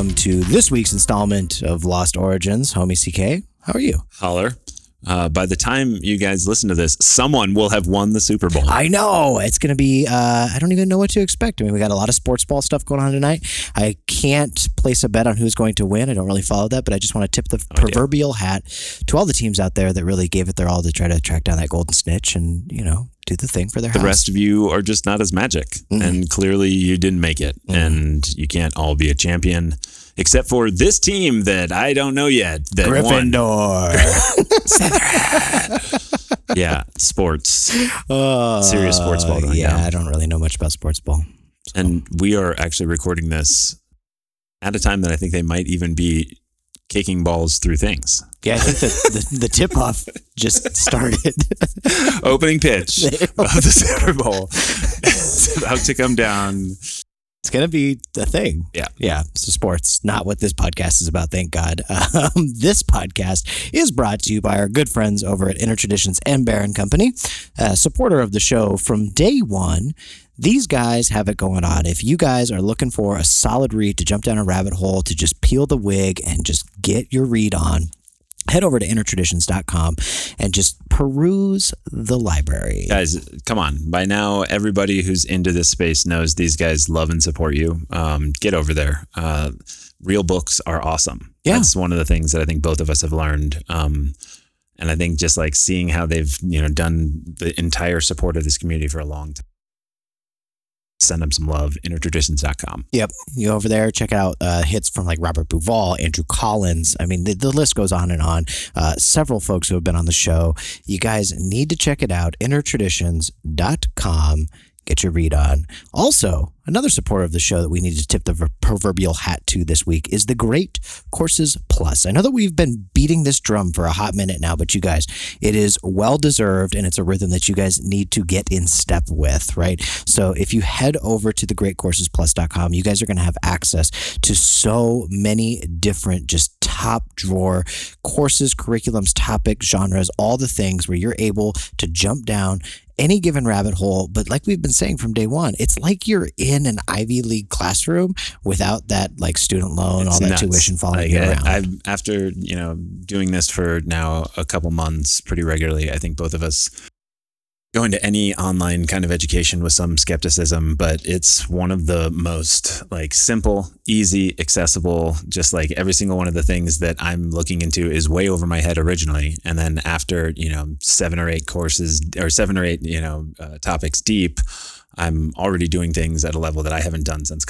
Welcome to this week's installment of Lost Origins. Homie CK, how are you? Holler. Uh, by the time you guys listen to this, someone will have won the Super Bowl. I know it's going to be. Uh, I don't even know what to expect. I mean, we got a lot of sports ball stuff going on tonight. I can't place a bet on who's going to win. I don't really follow that, but I just want to tip the idea. proverbial hat to all the teams out there that really gave it their all to try to track down that golden snitch and you know do the thing for their the house. rest of you are just not as magic, and clearly you didn't make it, and you can't all be a champion, except for this team that I don't know yet. That. Gryffindor. Yeah, sports, Uh, serious sports ball. Going yeah. I don't really know much about sports ball. and we are actually recording this at a time that I think they might even be kicking balls through things. Yeah, I think that the, the tip off just started. Opening pitch of the Super Bowl is about to come down. It's gonna be a thing. Yeah. yeah. So sports, not what this podcast is about. Thank God. Um, this podcast is brought to you by our good friends over at Inner Traditions and Bear & Company, a supporter of the show from day one. These guys have it going on. If you guys are looking for a solid read to jump down a rabbit hole, to just peel the wig and just get your read on, head over to innertraditions.com and just peruse the library. guys come on. By now everybody who's into this space knows these guys love and support you. Um, get over there. Uh, real books are awesome. Yeah. that's one of the things that i think both of us have learned. Um, and i think just like seeing how they've you know done the entire support of this community for a long time send them some love innertraditions.com Yep. You go over there, check out uh, hits from like Robert Bauval, Andrew Collins. I mean, the, the list goes on and on. Uh, several folks who have been on the show. You guys need to check it out. Innertraditions.com. Get your read on. Also, another supporter of the show that we need to tip the proverbial hat to this week is the Great Courses Plus. I know that we've been beating this drum for a hot minute now, but you guys, it is well deserved and it's a rhythm that you guys need to get in step with, right? So if you head over to thegreatcoursesplus.com, you guys are going to have access to so many different just top drawer courses, curriculums, topics, genres, all the things where you're able to jump down any given rabbit hole. But like we've been saying from day one, it's like you're in an Ivy League classroom without that like student loan, all that nuts. tuition following Like, you around. I've after you know doing this for now a couple months pretty regularly. I think both of us go into any online kind of education with some skepticism, but it's one of the most like simple, easy, accessible. Just like every single one of the things that I'm looking into is way over my head originally, and then after you know seven or eight courses or seven or eight you know uh, topics deep. I'm already doing things at a level that I haven't done since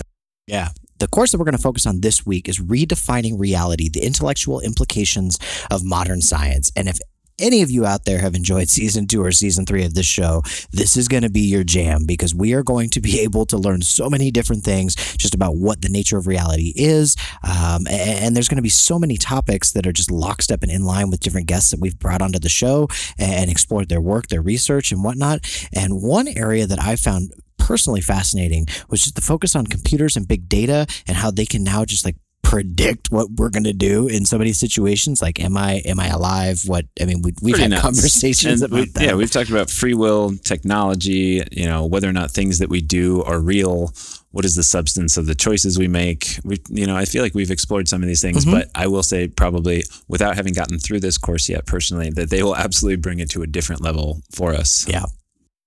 Yeah. The course that we're going to focus on this week is Redefining Reality, the intellectual implications of modern science. And if any of you out there have enjoyed season two or season three of this show, this is going to be your jam because we are going to be able to learn so many different things just about what the nature of reality is. Um, and, there's going to be so many topics that are just lockstep and in line with different guests that we've brought onto the show and explored their work, their research, and whatnot. And one area that I found personally fascinating was just the focus on computers and big data and how they can now just like predict what we're going to do in so many situations like am i am i alive what i mean we, we've Pretty had nuts. conversations And about we- that Yeah, we've talked about free will, technology, you know, whether or not things that we do are real. What is the substance of the choices we make? We, you know, I feel like we've explored some of these things, Mm-hmm. but I will say probably without having gotten through this course yet personally, that they will absolutely bring it to a different level for us. yeah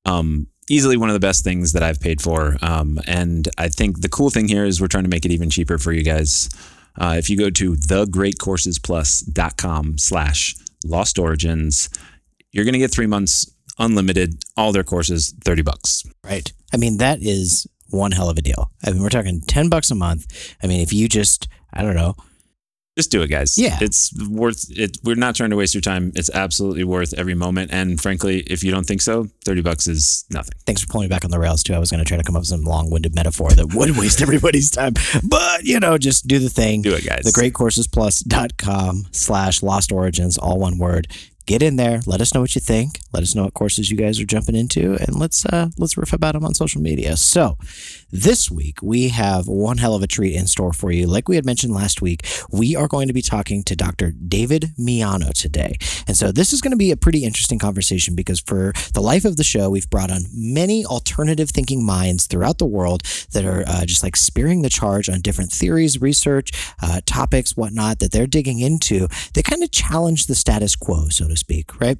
Um, easily one of the best things that I've paid for. Um, and I think the cool thing here is we're trying to make it even cheaper for you guys. Uh, if you go to thegreatcoursesplus.com slash lost origins, you're going to get three months unlimited, all their courses, 30 bucks. right. I mean that is one hell of a deal. I mean we're talking 10 bucks a month. I mean if you just i don't know Just do it, guys. Yeah. It's worth it. We're not trying to waste your time. It's absolutely worth every moment. And frankly, if you don't think so, 30 bucks is nothing. thanks for pulling me back on the rails too i was going to try to come up with some long-winded metaphor that would waste everybody's time but you know just do the thing Do it, guys. thegreatcoursesplus.com slash lost origins all one word get in there. Let us know what you think. Let us know what courses you guys are jumping into, and let's uh, let's riff about them on social media. So, this week we have one hell of a treat in store for you. Like we had mentioned last week, we are going to be talking to Dr. David Miano today, and so this is going to be a pretty interesting conversation because for the life of the show, we've brought on many alternative thinking minds throughout the world that are uh, just like spearing the charge on different theories, research, uh, topics, whatnot that they're digging into. They kind of challenge the status quo, so to speak, right?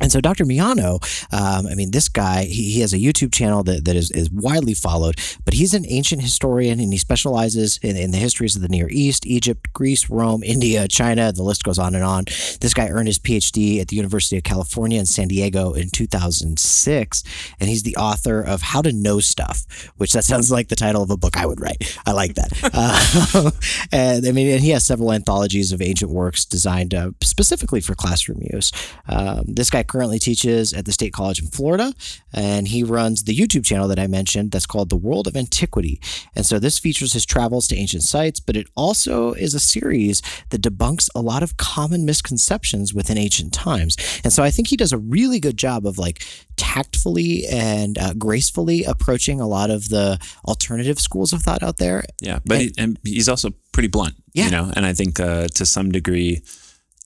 And so Dr. Miano, um, I mean, this guy, he, he has a YouTube channel that, that is, is widely followed, but he's an ancient historian and he specializes in, in the histories of the Near East, Egypt, Greece, Rome, India, China, the list goes on and on. This guy earned his PhD at the University of California in San Diego in 2006, and he's the author of How to Know Stuff, which that sounds like the title of a book I would write. I like that. uh, and I mean, and he has several anthologies of ancient works designed uh, specifically for classroom use. Um, this guy currently teaches at the State College in Florida, and he runs the YouTube channel that I mentioned that's called The World of Antiquity. And so this features his travels to ancient sites, but it also is a series that debunks a lot of common misconceptions within ancient times. And so I think he does a really good job of like tactfully and uh, gracefully approaching a lot of the alternative schools of thought out there. Yeah, but and, he, and he's also pretty blunt, yeah. you know, and I think uh, to some degree,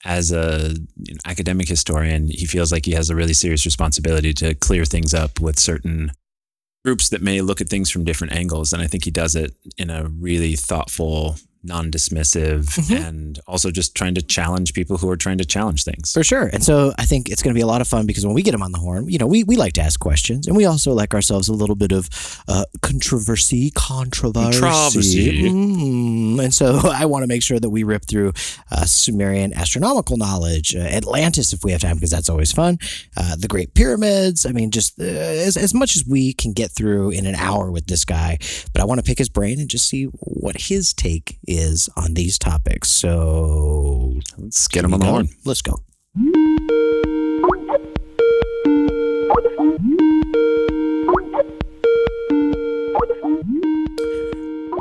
as a you know, academic historian, he feels like he has a really serious responsibility to clear things up with certain groups that may look at things from different angles. And I think he does it in a really thoughtful, non-dismissive mm-hmm. and also just trying to challenge people who are trying to challenge things. For sure. And so i think it's going to be a lot of fun because when we get him on the horn you know we, we like to ask questions and we also like ourselves a little bit of uh, controversy controversy, controversy. Mm, and so i want to make sure that we rip through uh, sumerian astronomical knowledge uh, atlantis if we have time because that's always fun uh, the great pyramids. I mean just uh, as, as much as we can get through in an hour with this guy but i want to pick his brain and just see what his take is on these topics. So let's get them on the horn. Let's go.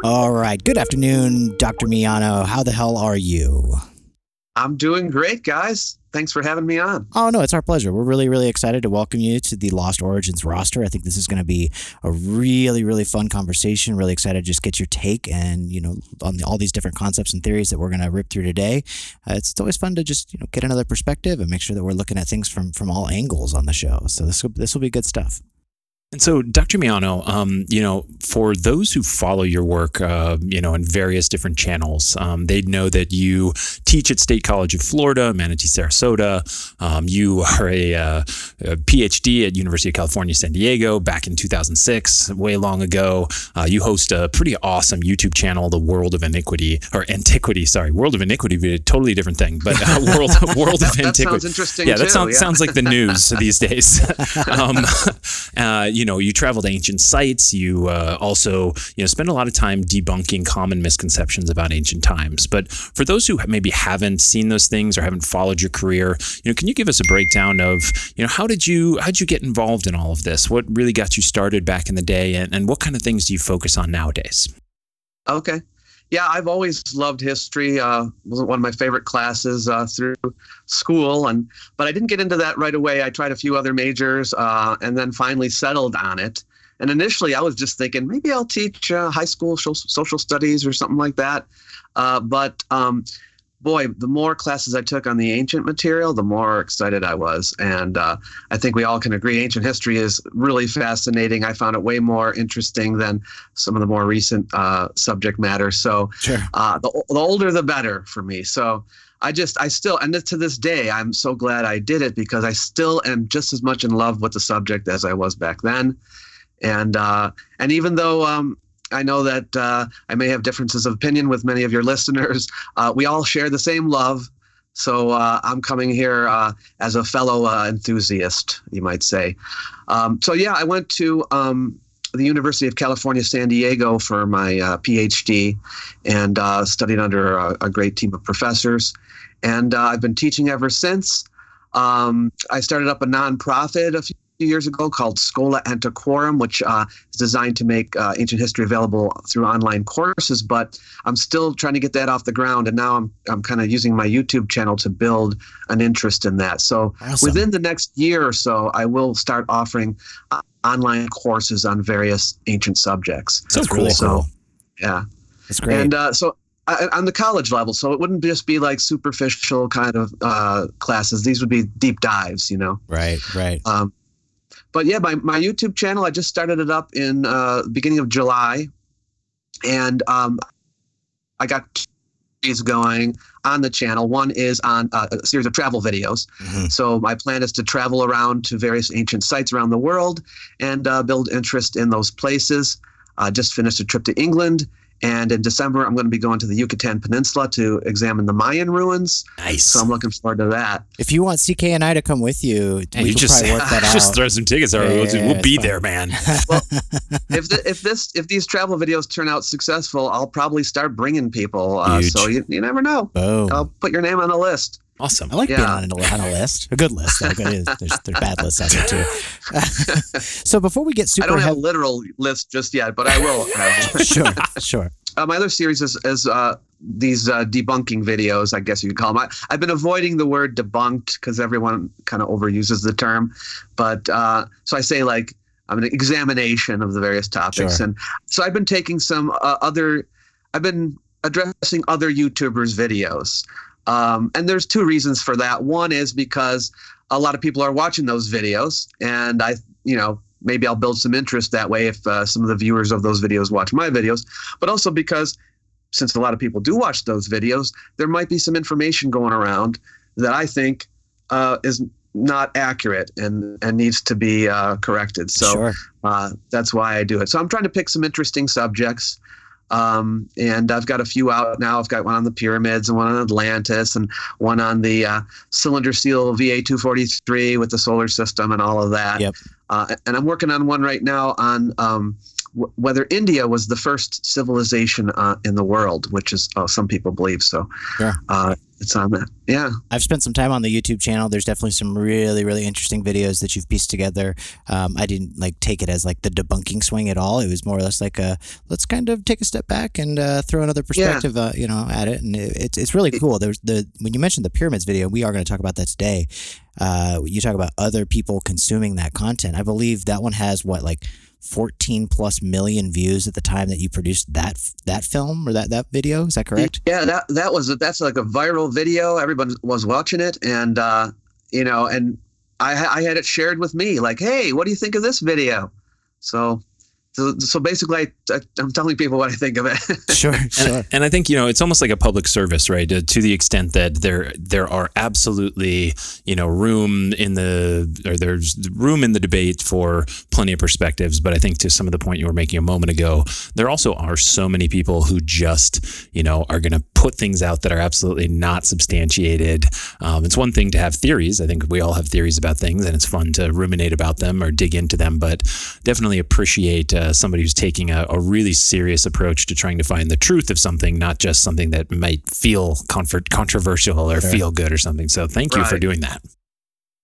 All right. Good afternoon, Dr. Miano. How the hell are you? I'm doing great, guys. Thanks for having me on. Oh, no, it's our pleasure. We're really, really excited to welcome you to the Lost Origins roster. I think this is going to be a really, really fun conversation. Really excited to just get your take and, you know, on the, all these different concepts and theories that we're going to rip through today. Uh, it's, always fun to just, you know, get another perspective and make sure that we're looking at things from, from all angles on the show. So this will, this will be good stuff. And so, Dr. Miano, um, you know, for those who follow your work, uh, you know, in various different channels, um, they know that you teach at State College of Florida, Manatee, Sarasota. Um, you are a, uh, a, PhD at University of California, San Diego, back in 2006, way long ago. Uh, you host a pretty awesome YouTube channel, The World of Iniquity, or Antiquity. Sorry, World of Iniquity, be a totally different thing, but uh, World World of Antiquity. That sounds interesting. Yeah, that too, sounds yeah. sounds like the news these days. You know, you travel to ancient sites. You uh, also, you know, spend a lot of time debunking common misconceptions about ancient times. But for those who maybe haven't seen those things or haven't followed your career, you know, can you give us a breakdown of, you know, how did you how did you get involved in all of this? What really got you started back in the day, and, and what kind of things do you focus on nowadays? Okay. Yeah, I've always loved history. Uh, wasn't one of my favorite classes uh, through school, and but I didn't get into that right away. I tried a few other majors, uh, and then finally settled on it. And initially, I was just thinking maybe I'll teach uh, high school social studies or something like that. Uh, but um, boy, the more classes I took on the ancient material, the more excited I was. And uh, I think we all can agree ancient history is really fascinating. I found it way more interesting than some of the more recent uh, subject matter. So sure. uh, the, the older, the better for me. So I just, I still, and to this day, I'm so glad I did it because I still am just as much in love with the subject as I was back then. And uh, and even though um, I know that uh, I may have differences of opinion with many of your listeners. Uh, we all share the same love. So uh, I'm coming here uh, as a fellow uh, enthusiast, you might say. Um, so yeah, I went to um, the University of California, San Diego for my uh, PhD and studied under a, a, great team of professors. And I've been teaching ever since. Um, I started up a nonprofit a few years ago called Schola Antiquorum, which uh, is designed to make uh, ancient history available through online courses. But I'm still trying to get that off the ground, and now I'm I'm kind of using my YouTube channel to build an interest in that. So Awesome. within the next year or so, I will start offering uh, online courses on various ancient subjects. So That's cool. really So. Yeah. That's great. And uh, so uh, on the college level, so it wouldn't just be like superficial kind of uh, classes. These would be deep dives, you know. right, right. Um, but yeah, my, my YouTube channel, I just started it up in uh, beginning of July, and um, I got two series going on the channel. One is on uh, a series of travel videos. Mhm. So my plan is to travel around to various ancient sites around the world and uh, build interest in those places. I just finished a trip to England. And in December, I'm going to be going to the Yucatan Peninsula to examine the Mayan ruins. Nice. So I'm looking forward to that. If you want CK and I to come with you, Hey, we you just, probably work that out. just throw some tickets our Yeah, way. yeah, We'll, yeah, we'll be it's there, man. well, if the, if this if these travel videos turn out successful, I'll probably start bringing people. Uh, so you, you never know. Boom. I'll put your name on the list. Awesome. I like being on a, on a list, a good list. Though. Good There's, there's bad lists out there too. so before we get super... I don't have a literal list just yet, but I will. Have. sure, sure. uh, my other series is, is uh, these uh, debunking videos, I guess you could call them. I, I've been avoiding the word debunked because everyone kind of overuses the term. But uh, so I say like I'm an examination of the various topics. Sure. And so I've been taking some uh, other, I've been addressing other YouTubers' videos. Um, and there's two reasons for that. One is because a lot of people are watching those videos, and I, you know, maybe I'll build some interest that way if uh, some of the viewers of those videos watch my videos but also because since a lot of people do watch those videos, there might be some information going around that I think uh, is not accurate and and needs to be uh, corrected. So sure. uh, that's why I do it. So I'm trying to pick some interesting subjects. Um, and I've got a few out now. I've got one on the pyramids and one on Atlantis and one on the uh, cylinder seal VA243 with the solar system and all of that. Yep. Uh, and I'm working on one right now on um, w- whether India was the first civilization uh, in the world, which is uh, some people believe. So Sure. uh, it's on that. Yeah. I've spent some time on the YouTube channel. There's definitely some really, really interesting videos that you've pieced together. Um, I didn't like take it as like the debunking swing at all. It was more or less like a let's kind of take a step back and uh, throw another perspective, uh, you know, at it. And it, it's it's really cool. There's the when you mentioned the pyramids video, we are going to talk about that today. Uh, you talk about other people consuming that content. I believe that one has what like 14 plus million views at the time that you produced that that film or that that video. Is that correct? Yeah, that that was that's like a viral video. Everyone was watching it, and uh, you know, and I I had it shared with me, like, hey, what do you think of this video? So, so, so basically, I, I, I'm telling people what I think of it. Sure, And, sure. and I think you know it's almost like a public service, right? To, to the extent that there there are absolutely you know room in the or there's room in the debate for plenty of perspectives. But I think to some of the point you were making a moment ago, there also are so many people who just you know are going to put things out that are absolutely not substantiated. Um, it's one thing to have theories. I think we all have theories about things, and it's fun to ruminate about them or dig into them. But definitely appreciate uh, somebody who's taking a, a really serious approach to trying to find the truth of something, not just something that might feel comfort, controversial or Sure. feel good or something. So thank you for doing that.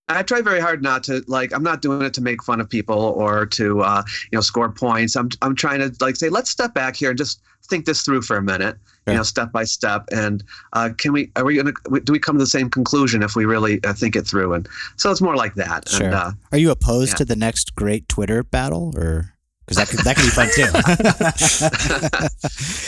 I try very hard not to like. I'm not doing it to make fun of people or to uh, you know score points. I'm I'm trying to like say let's step back here and just think this through for a minute. Yeah. You know, step by step. And uh, can we are we gonna do we come to the same conclusion if we really uh, think it through? And so it's more like that. Sure. And uh, Are you opposed Yeah. to the next great Twitter battle, or because that could that could be fun too?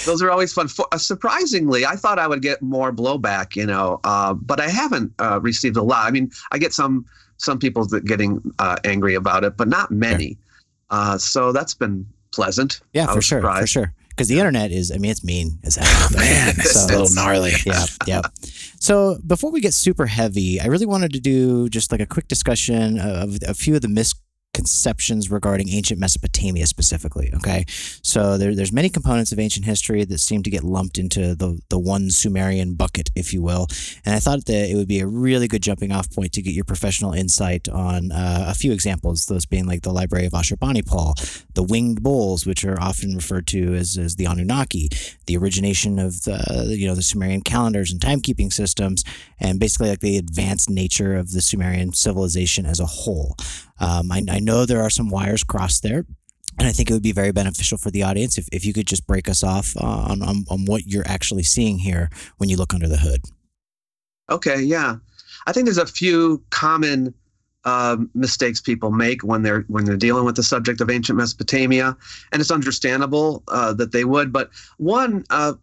those are always fun. For, uh, surprisingly, I thought I would get more blowback, you know, uh, but I haven't uh, received a lot. I mean, I get some some people that getting uh, angry about it, but not many. Uh, so that's been pleasant. yeah, for sure, for sure. Because the internet is, I mean, it's mean as hell. Man, it's So- a little gnarly. yeah, yeah. So before we get super heavy, I really wanted to do just like a quick discussion of a few of the misconceptions regarding ancient Mesopotamia specifically. Okay, so there, there's many components of ancient history that seem to get lumped into the the one Sumerian bucket, if you will. And I thought that it would be a really good jumping off point to get your professional insight on uh, a few examples. Those being like the Library of Ashurbanipal, the winged bulls, which are often referred to as, as the Anunnaki, the origination of the you know the Sumerian calendars and timekeeping systems, and basically like the advanced nature of the Sumerian civilization as a whole. Um, I, I know there are some wires crossed there. And I think it would be very beneficial for the audience if, if you could just break us off uh, on, on, on what you're actually seeing here when you look under the hood. Okay, yeah. I think there's a few common um, mistakes people make when they're when they're dealing with the subject of ancient Mesopotamia, and it's understandable uh, that they would. But one uh,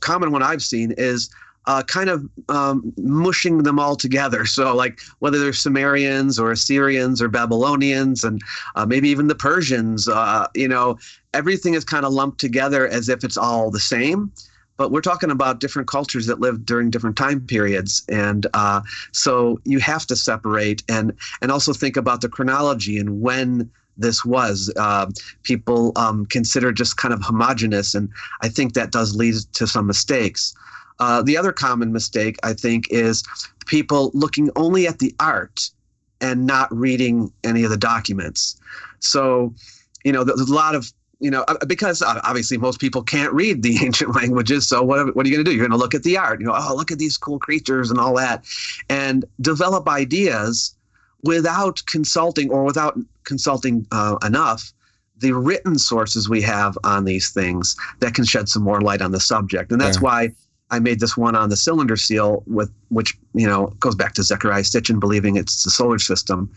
common one I've seen is uh, kind of um, mushing them all together. So, like whether they're Sumerians or Assyrians or Babylonians, and uh, maybe even the Persians, uh, you know, everything is kind of lumped together as if it's all the same. But we're talking about different cultures that lived during different time periods. And uh, so you have to separate and and also think about the chronology and when this was. Uh, people um, consider just kind of homogenous. And i think that does lead to some mistakes uh, the other common mistake i think is people looking only at the art and not reading any of the documents so you know there's a lot of you know, uh, because obviously most people can't read the ancient languages. So what, what are you going to do? You're going to look at the art. You know, oh, look at these cool creatures and all that, and develop ideas without consulting or without consulting uh, enough the written sources we have on these things that can shed some more light on the subject. And that's yeah. why I made this one on the cylinder seal with which you know goes back to Zecharia Sitchin believing it's the solar system.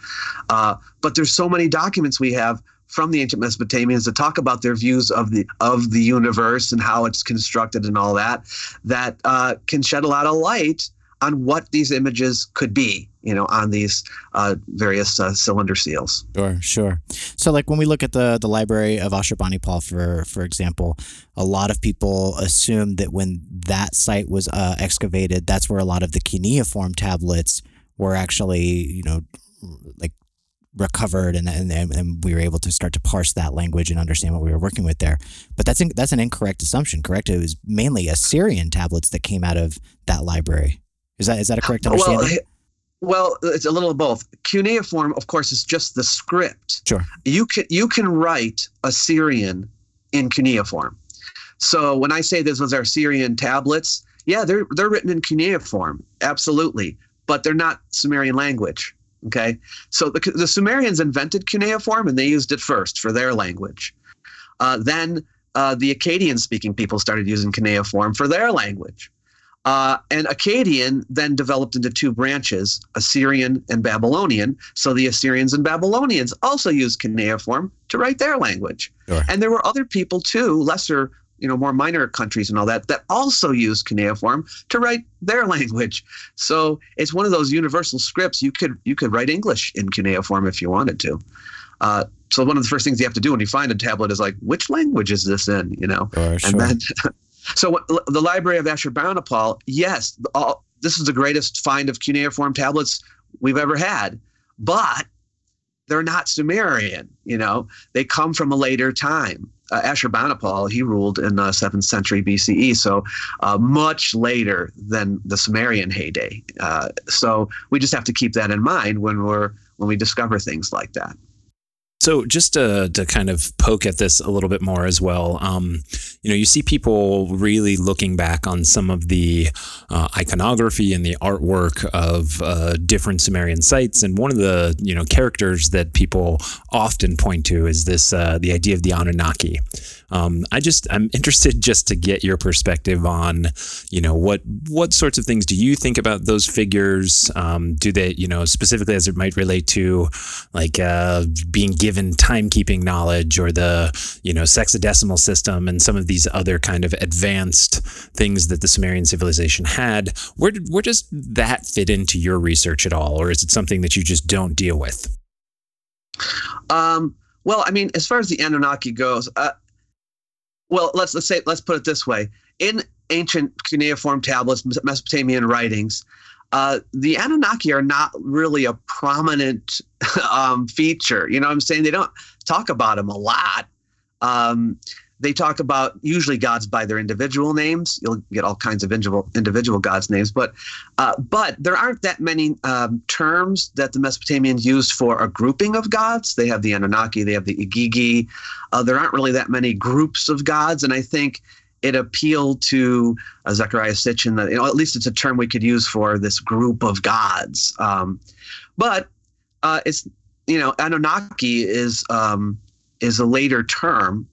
Uh, but there's so many documents we have from the ancient Mesopotamians that talk about their views of the of the universe and how it's constructed and all that that uh, can shed a lot of light on what these images could be you know on these uh, various uh, cylinder seals sure sure so like when we look at the the library of ashurbanipal for for example a lot of people assume that when that site was uh, excavated that's where a lot of the cuneiform tablets were actually you know like recovered and, and and we were able to start to parse that language and understand what we were working with there. But that's in, that's an incorrect assumption. Correct? It was mainly Assyrian tablets that came out of that library. Is that is that a correct understanding? Well, well, it's a little of both. Cuneiform, of course, is just the script. Sure. You can you can write Assyrian in cuneiform. So when I say this was our Assyrian tablets, yeah, they're they're written in cuneiform, absolutely, but they're not Sumerian language. Okay, so the, the Sumerians invented cuneiform and they used it first for their language. Uh, then uh, the Akkadian speaking people started using cuneiform for their language. Uh, and Akkadian then developed into two branches, Assyrian and Babylonian. So the Assyrians and Babylonians also used cuneiform to write their language. Sure. And there were other people too, lesser you know more minor countries and all that that also used cuneiform to write their language so it's one of those universal scripts you could you could write english in cuneiform if you wanted to uh, so one of the first things you have to do when you find a tablet is like which language is this in you know sure. and then so the library of ashurbanipal yes all, this is the greatest find of cuneiform tablets we've ever had but they're not sumerian you know they come from a later time uh, Ashurbanipal, he ruled in the seventh century BCE, so uh, much later than the Sumerian heyday. Uh, so we just have to keep that in mind when we're when we discover things like that. So just to, to kind of poke at this a little bit more as well, um, you know, you see people really looking back on some of the uh, iconography and the artwork of uh, different Sumerian sites, and one of the you know characters that people often point to is this uh, the idea of the Anunnaki. Um, I just I'm interested just to get your perspective on, you know, what what sorts of things do you think about those figures? Um, do they, you know, specifically as it might relate to like uh, being given timekeeping knowledge or the, you know, sexagesimal system and some of these other kind of advanced things that the Sumerian civilization had? Where did where does that fit into your research at all, or is it something that you just don't deal with? Um, well, I mean, as far as the Anunnaki goes, uh, well, let's let's say let's put it this way: in ancient cuneiform tablets, Mesopotamian writings, uh, the Anunnaki are not really a prominent um, feature. You know what I'm saying? They don't talk about them a lot. Um, they talk about usually gods by their individual names. You'll get all kinds of individual individual gods' names, but uh, but there aren't that many um, terms that the Mesopotamians used for a grouping of gods. They have the Anunnaki, they have the Igigi. Uh, there aren't really that many groups of gods, and I think it appealed to uh, Zecharia Sitchin that you know at least it's a term we could use for this group of gods. Um, but uh, it's you know, Anunnaki is um, is a later term.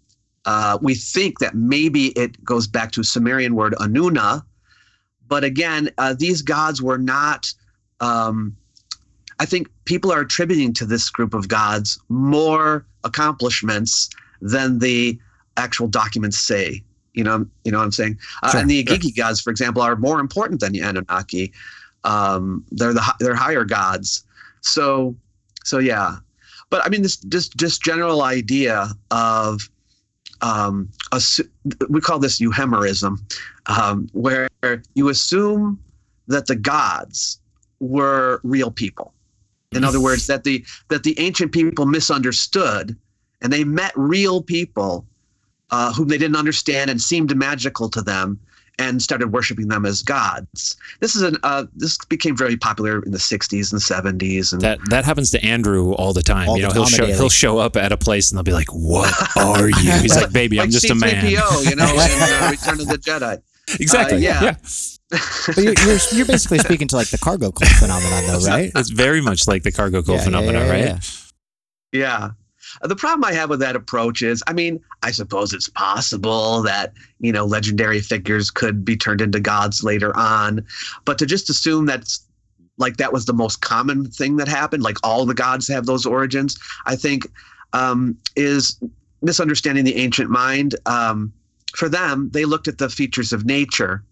Uh, we think that maybe it goes back to Sumerian word Anuna, but again, uh, these gods were not. Um, I think people are attributing to this group of gods more accomplishments than the actual documents say. You know, you know what I'm saying. Uh, and the sure. Igigi gods, for example, are more important than the Anunnaki. Um, they're the they're higher gods. So, so yeah. But I mean, this just just general idea of um, assu- we call this euhemerism, um, where you assume that the gods were real people. In other words, that the that the ancient people misunderstood, and they met real people uh, whom they didn't understand and seemed magical to them, and started worshiping them as gods. This is an uh, this became very popular in the '60s and '70s, and That that happens to Andrew all the time. All you the- know, he'll show daily. he'll show up at a place and they'll be like, "What are you?" He's like, "Baby, I'm just a man." C-3PO, you know, in uh, Return of the Jedi. Exactly. Uh, yeah. yeah. But you're, you're, you're basically speaking to like the cargo cult phenomenon, though, right? It's very much like the cargo cult Yeah, yeah, phenomenon, yeah, right? yeah. The problem I have with that approach is, I mean, I suppose it's possible that, you know, legendary figures could be turned into gods later on, but to just assume that's like that was the most common thing that happened, like all the gods have those origins, I think um, is misunderstanding the ancient mind. Um, for them, they looked at the features of nature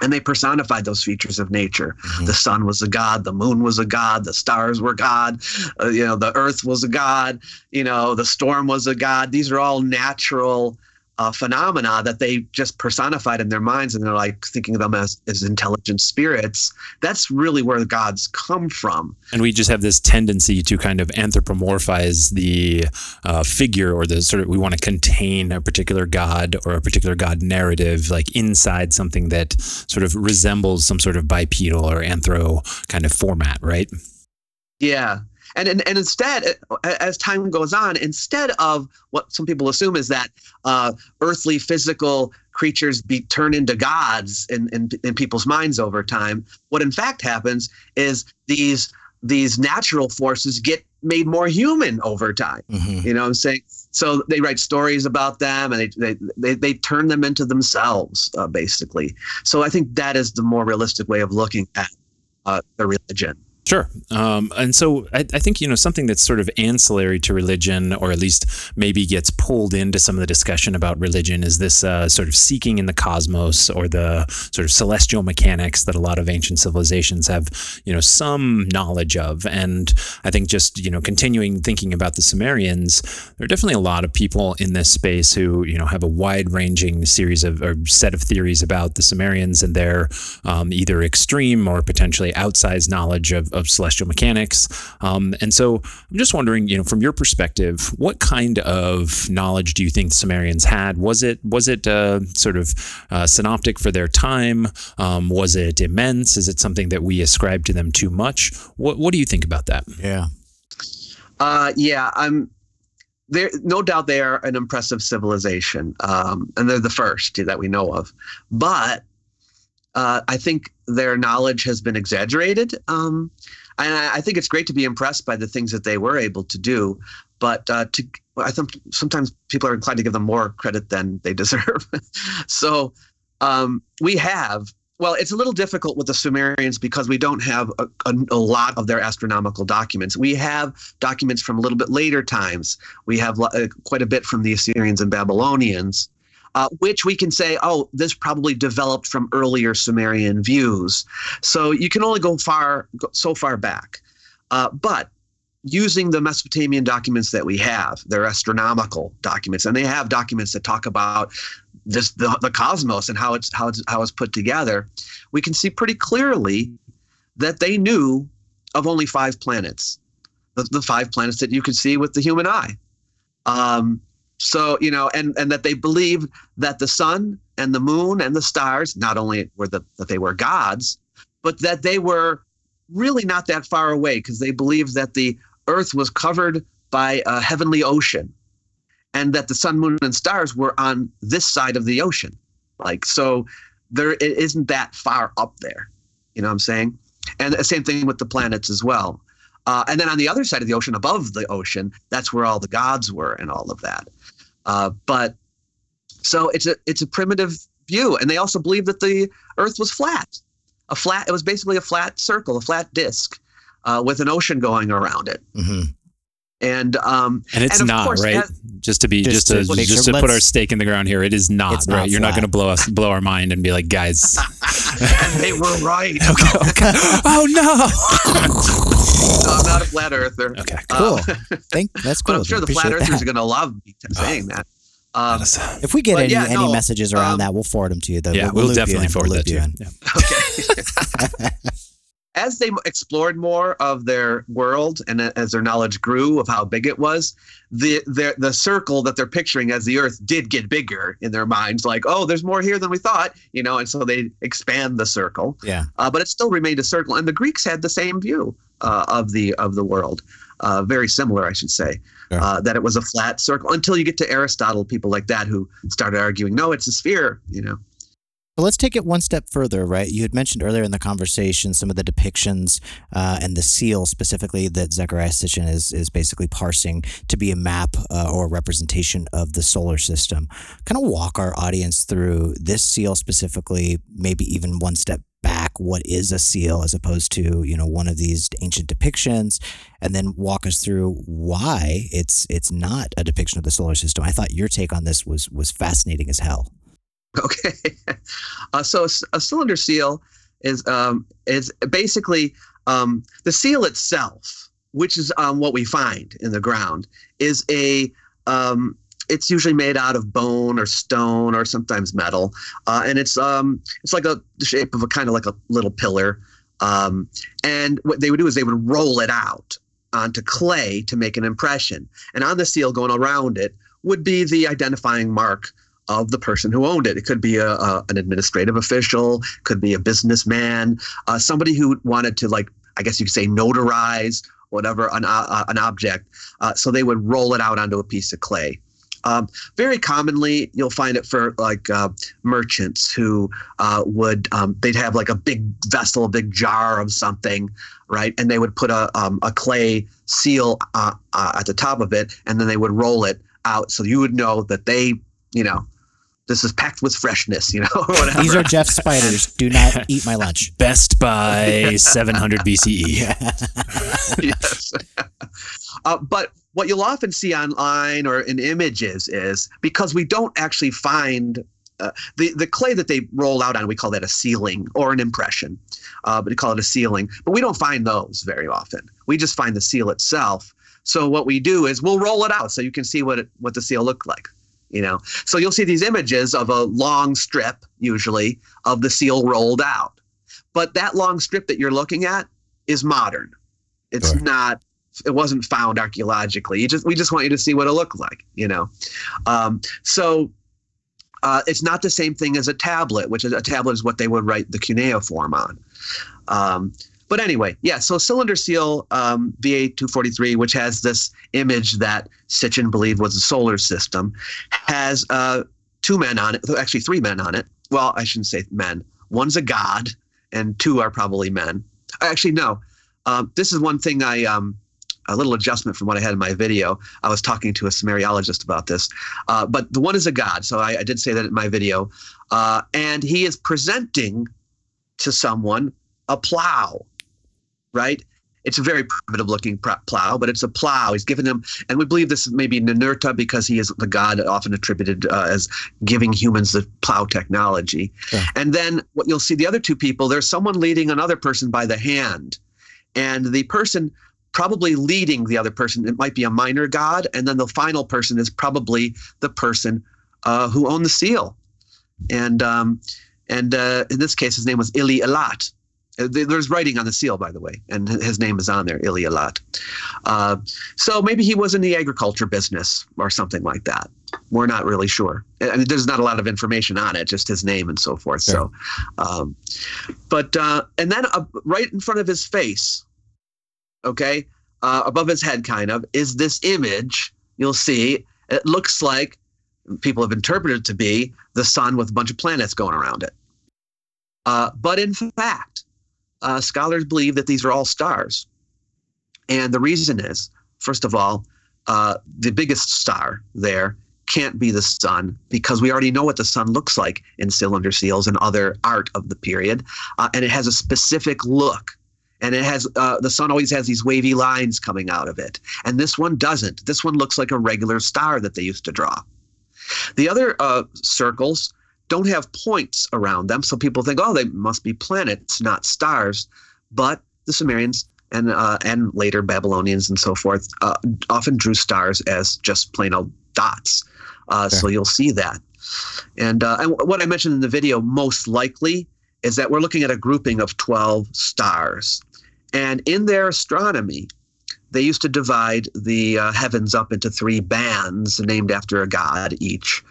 and they personified those features of nature Mhm. the sun was a god the moon was a god the stars were god uh, you know the earth was a god you know the storm was a god these are all natural uh, phenomena that they just personified in their minds and they're like thinking of them as, as intelligent spirits that's really where the gods come from And we just have this tendency to kind of anthropomorphize the uh, figure or the sort of we want to contain a particular god or a particular god narrative like inside something that sort of resembles some sort of bipedal or anthro kind of format, right? Yeah. And, and, and instead, as time goes on, instead of what some people assume is that uh, earthly physical creatures be turned into gods in, in, in people's minds over time, what in fact happens is these these natural forces get made more human over time. Mhm. You know what I'm saying? So they write stories about them and they, they, they, they turn them into themselves, uh, basically. So I think that is the more realistic way of looking at uh, the religion. Sure. Um, and so I, I think, you know, something that's sort of ancillary to religion, or at least maybe gets pulled into some of the discussion about religion, is this uh, sort of seeking in the cosmos or the sort of celestial mechanics that a lot of ancient civilizations have, you know, some knowledge of. And I think just, you know, continuing thinking about the Sumerians, there are definitely a lot of people in this space who, you know, have a wide ranging series of or set of theories about the Sumerians and their um, either extreme or potentially outsized knowledge of, of celestial mechanics. Um, and so I'm just wondering, you know, from your perspective, what kind of knowledge do you think the Sumerians had? Was it was it uh, sort of uh, synoptic for their time? Um, was it immense? Is it something that we ascribe to them too much? What What do you think about that? Yeah. Uh, yeah, I'm. There, no doubt, they are an impressive civilization, um, and they're the first that we know of. But uh, I think their knowledge has been exaggerated, um, and I, I think it's great to be impressed by the things that they were able to do. But uh, to, I think sometimes people are inclined to give them more credit than they deserve. so um, we have well, it's a little difficult with the Sumerians because we don't have a, a, a, lot of their astronomical documents. We have documents from a little bit later times. We have uh, quite a bit from the Assyrians and Babylonians, uh, which we can say, oh, this probably developed from earlier Sumerian views. So you can only go far, so far back. Uh, but using the Mesopotamian documents that we have, they're astronomical documents, and they have documents that talk about this the, the cosmos and how it's how it's how it's put together, we can see pretty clearly that they knew of only five planets, the, the five planets that you could see with the human eye. Um, so you know, and and that they believed that the sun and the moon and the stars not only were the, that they were gods, but that they were really not that far away because they believed that the earth was covered by a heavenly ocean and that the sun, moon, and stars were on this side of the ocean. Like, so there it isn't that far up there. You know what I'm saying? And the same thing with the planets as well. Uh, and then on the other side of the ocean, above the ocean, that's where all the gods were and all of that. Uh, but so it's a it's a primitive view, and they also believe that the Earth was flat, a flat. It was basically a flat circle, a flat disk, uh, with an ocean going around it. hmm And um, And it's And of not course, right. as- just to be Just just, to to just sure- to put our stake in the ground here. It is not right. not You're not going to blow us blow our mind and be like, guys. and they were right. okay, okay. Oh no. No, I'm not a flat earther. Okay. Cool. Uh, Think that's cool. but I'm sure the flat earthers that. are going to love me t- saying that. Um, If we get any, yeah, any no, messages around um, that, we'll forward them to you. Though. yeah, we'll, we'll, loop you definitely forward we'll that to you you. in. Yeah. okay. As they explored more of their world and as their knowledge grew of how big it was, the the the circle that they're picturing as the Earth did get bigger in their minds. Like, oh, there's more here than we thought, you know, and so they expand the circle. Yeah. Uh, but it still remained a circle, and the Greeks had the same view uh, of the of the world. Uh, very similar, I should say, Sure. uh, that it was a flat circle until you get to Aristotle, people like that who started arguing, no, it's a sphere, you know. But let's take it one step further, right? You had mentioned earlier in the conversation some of the depictions uh, and the seal specifically that Zecharia Sitchin is is basically parsing to be a map uh, or a representation of the solar system. Kind of walk our audience through this seal specifically, maybe even one step back. What is a seal as opposed to you know one of these ancient depictions, and then walk us through why it's it's not a depiction of the solar system. I thought your take on this was was fascinating as hell. Okay. Uh, so a cylinder seal is um, is basically um, the seal itself, which is um, what we find in the ground, is a um, it's usually made out of bone or stone or sometimes metal, uh, and it's um, it's like a the shape of a kind of like a little pillar. Um, and what they would do is they would roll it out onto clay to make an impression, and on the seal going around it would be the identifying mark of the person who owned it. It could be a, a an administrative official, could be a businessman, uh, somebody who wanted to like I guess you could say notarize whatever an uh, an object. Uh, so they would roll it out onto a piece of clay. Um, very commonly, you'll find it for like uh, merchants who uh, would um, they'd have like a big vessel, a big jar of something, right? And they would put a um, a clay seal uh, uh, at the top of it, and then they would roll it out, so you would know that they, you know, this is packed with freshness, you know, whatever. These are Jeff spiders. Do not eat my lunch. Best by 700 BCE. yes. uh, but what you'll often see online or in images is because we don't actually find uh, the the clay that they roll out on, we call that a sealing or an impression, uh, but we call it a sealing. But we don't find those very often. We just find the seal itself. So what we do is we'll roll it out so you can see what it, what the seal looked like. You know, so you'll see these images of a long strip, usually, of the seal rolled out. But that long strip that you're looking at is modern. It's Sure. not. It wasn't found archaeologically. You just we just want you to see what it looked like. You know, um, so uh, it's not the same thing as a tablet, which is a tablet is what they would write the cuneiform on. Um, but anyway, yeah. So cylinder seal um, VA two forty three, which has this image that Sitchin believed was a solar system, has uh, two men on it. Actually, three men on it. Well, I shouldn't say men. One's a god, and two are probably men. Actually, no. Um, this is one thing I um, a little adjustment from what I had in my video. I was talking to a Sumeriologist about this, uh, but the one is a god. So I, I did say that in my video, uh, and he is presenting to someone a plow, right? It's a very primitive looking plow, but it's a plow. He's given him, and we believe this may be Ninurta because he is the god often attributed uh, as giving humans the plow technology. Sure. And then what you'll see the other two people, there's someone leading another person by the hand. And the person probably leading the other person, it might be a minor god. And then the final person is probably the person uh, who owned the seal. And um, and uh, in this case, his name was Ili Elat. Uh, there- There's writing on the seal, by the way, and his name is on there, Ili Elat. Uh, so maybe he was in the agriculture business or something like that. We're not really sure. I mean, there's not a lot of information on it, just his name and so forth. So, um, but uh, and then uh, right in front of his face, okay, uh, above his head, kind of, is this image. You'll see it looks like people have interpreted it to be the sun with a bunch of planets going around it. Uh, but in fact, uh, scholars believe that these are all stars. And the reason is, first of all, uh, the biggest star there can't be the sun because we already know what the sun looks like in cylinder seals and other art of the period, uh, and it has a specific look. And it has uh, the sun always has these wavy lines coming out of it, and this one doesn't. This one looks like a regular star that they used to draw. The other uh, circles don't have points around them, so people think, oh, they must be planets, not stars. But the Sumerians and uh, and later Babylonians and so forth uh, often drew stars as just plain old dots. Uh, sure. So you'll see that. And, uh, and what I mentioned in the video, most likely, is that we're looking at a grouping of 12 stars. And in their astronomy, they used to divide the uh, heavens up into three bands named after a god each.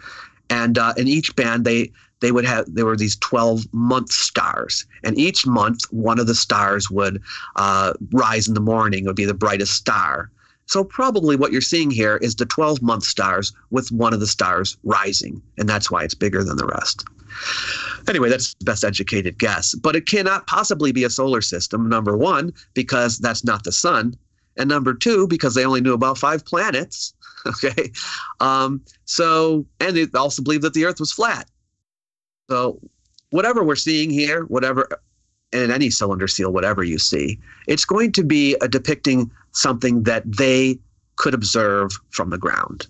And uh, in each band, they they would have there were these 12 month stars. And each month one of the stars would uh, rise in the morning would be the brightest star. So probably what you're seeing here is the 12 month stars with one of the stars rising. And that's why it's bigger than the rest. Anyway that's the best educated guess. But it cannot possibly be a solar system number one because that's not the sun. And number two because they only knew about five planets okay um, so and they also believed that the earth was flat so whatever we're seeing here, whatever in any cylinder seal, whatever you see, it's going to be a depicting something that they could observe from the ground.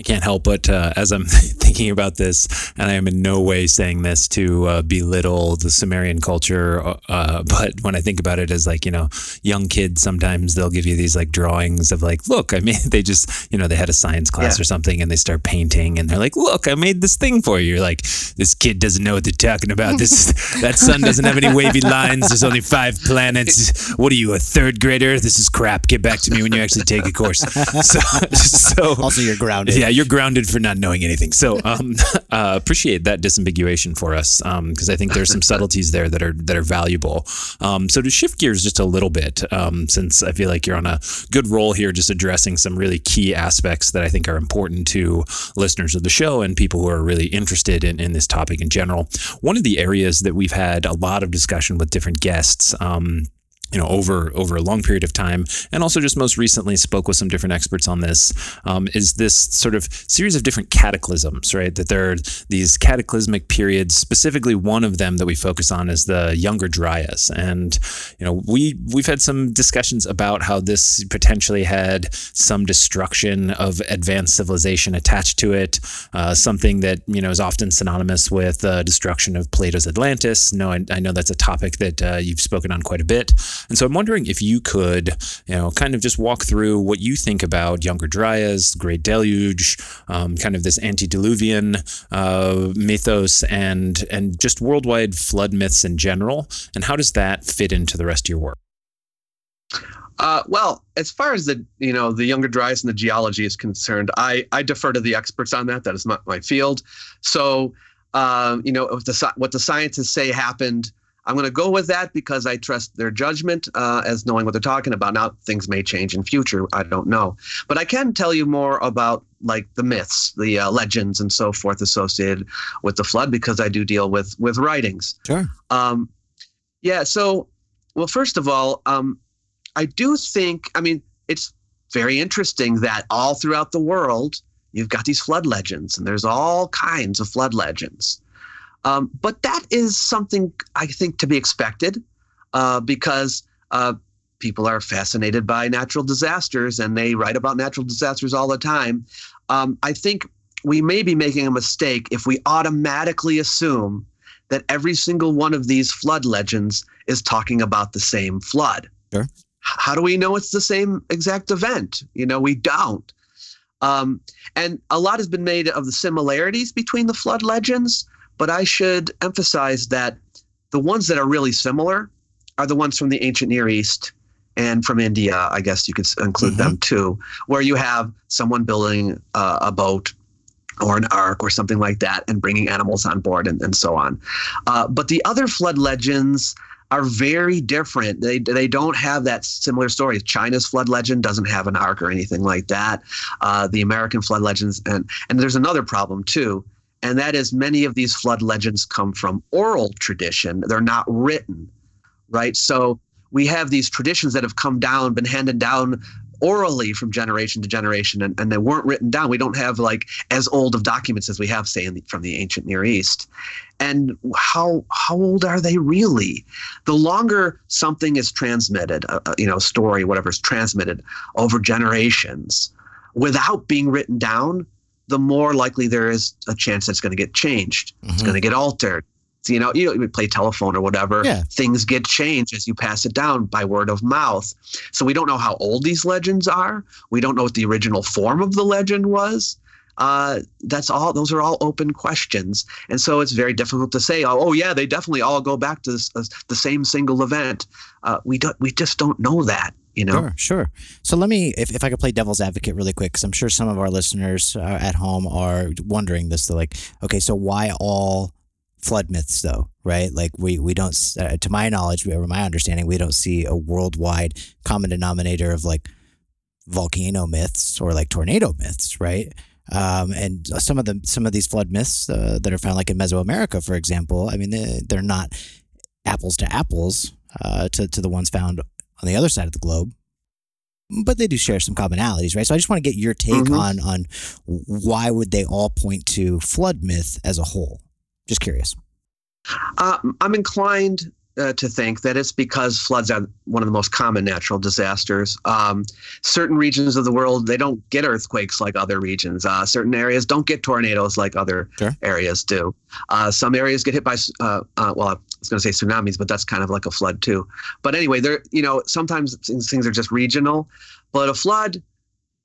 I can't help but uh, as I'm thinking about this, and I am in no way saying this to uh, belittle the Sumerian culture, uh, but when I think about it as like you know, young kids, sometimes they'll give you these like drawings of like, look, I mean, they just you know they had a science class yeah. or something, and they start painting, and they're like, look, I made this thing for you. You're like, this kid doesn't know what they're talking about. This that sun doesn't have any wavy lines. There's only five planets. What are you, a third grader? This is crap. Get back to me when you actually take a course. So, so also you're grounded. Yeah, you're grounded for not knowing anything. So um, uh, appreciate that disambiguation for us because um, I think there's some subtleties there that are that are valuable. Um, so to shift gears just a little bit, um, since I feel like you're on a good roll here, just addressing some really key aspects that I think are important to listeners of the show and people who are really interested in, in this topic in general. One of the areas that we've had a lot of discussion with different guests um, you know over over a long period of time. And also just most recently spoke with some different experts on this um, is this sort of series of different cataclysms right? That there are these cataclysmic periods. Specifically one of them that we focus on is the younger dryas. And you know we we've had some discussions about how this potentially had some destruction of advanced civilization attached to it uh, something that you know is often synonymous with uh, destruction of Plato's Atlantis. No I, I know that's a topic that uh, you've spoken on quite a bit and so I'm wondering if you could, you know, kind of just walk through what you think about Younger Dryas, Great Deluge, um, kind of this antediluvian uh, mythos, and and just worldwide flood myths in general, and how does that fit into the rest of your work? Uh, well, as far as the you know the younger dryas and the geology is concerned, I I defer to the experts on that. That is not my field. So um, you know the, what the scientists say happened I'm going to go with that because I trust their judgment uh, as knowing what they're talking about. Now, things may change in future. I don't know. But I can tell you more about like the myths, the uh, legends, and so forth associated with the flood because I do deal with with writings. Sure. Um, yeah. So, well, first of all, um, I do think. I mean, it's very interesting that all throughout the world you've got these flood legends, and there's all kinds of flood legends. Um, but that is something I think to be expected uh, because uh, people are fascinated by natural disasters and they write about natural disasters all the time. Um, I think we may be making a mistake if we automatically assume that every single one of these flood legends is talking about the same flood. Sure. How do we know it's the same exact event? You know, we don't. Um, and a lot has been made of the similarities between the flood legends, but I should emphasize that the ones that are really similar are the ones from the ancient Near East and from India. I guess you could include mm-hmm. them too, where you have someone building uh, a boat or an ark or something like that and bringing animals on board and, and so on. Uh, but the other flood legends are very different. They, they don't have that similar story. China's flood legend doesn't have an ark or anything like that. Uh, the American flood legends, and, and there's another problem too and that is many of these flood legends come from oral tradition. They're not written, right? So we have these traditions that have come down, been handed down orally from generation to generation, and, and they weren't written down. We don't have like as old of documents as we have, say, the, from the ancient Near East. And how how old are they really? The longer something is transmitted, uh, you know, story, whatever is transmitted over generations, without being written down, the more likely there is a chance that's going to get changed. Mm-hmm. It's going to get altered. So, you know, you play telephone or whatever. Yeah. Things get changed as you pass it down by word of mouth. So we don't know how old these legends are. We don't know what the original form of the legend was. Uh, that's all. Those are all open questions, and so it's very difficult to say. Oh, oh yeah, they definitely all go back to this, uh, the same single event. Uh, we don't. We just don't know that you know? Sure sure. So let me if, if i could play devil's advocate really quick because i'm sure some of our listeners uh, at home are wondering this they're like okay so why all flood myths though? Right? Like we we don't uh, to my knowledge or my understanding we don't see a worldwide common denominator of like volcano myths or like tornado myths right? Um, and some of the some of these flood myths uh, that are found like in mesoamerica for example i mean they, they're not apples to apples uh, to, to the ones found on the other side of the globe, but they do share some commonalities, right? So I just want to get your take mm-hmm. on on why would they all point to flood myth as a whole? Just curious. Uh, I'm inclined uh, to think that it's because floods are one of the most common natural disasters. Um, certain regions of the world they don't get earthquakes like other regions. Uh, certain areas don't get tornadoes like other sure. areas do. Uh, some areas get hit by uh, uh, well, was going to say tsunamis, but that's kind of like a flood too. But anyway, there you know sometimes things are just regional, but a flood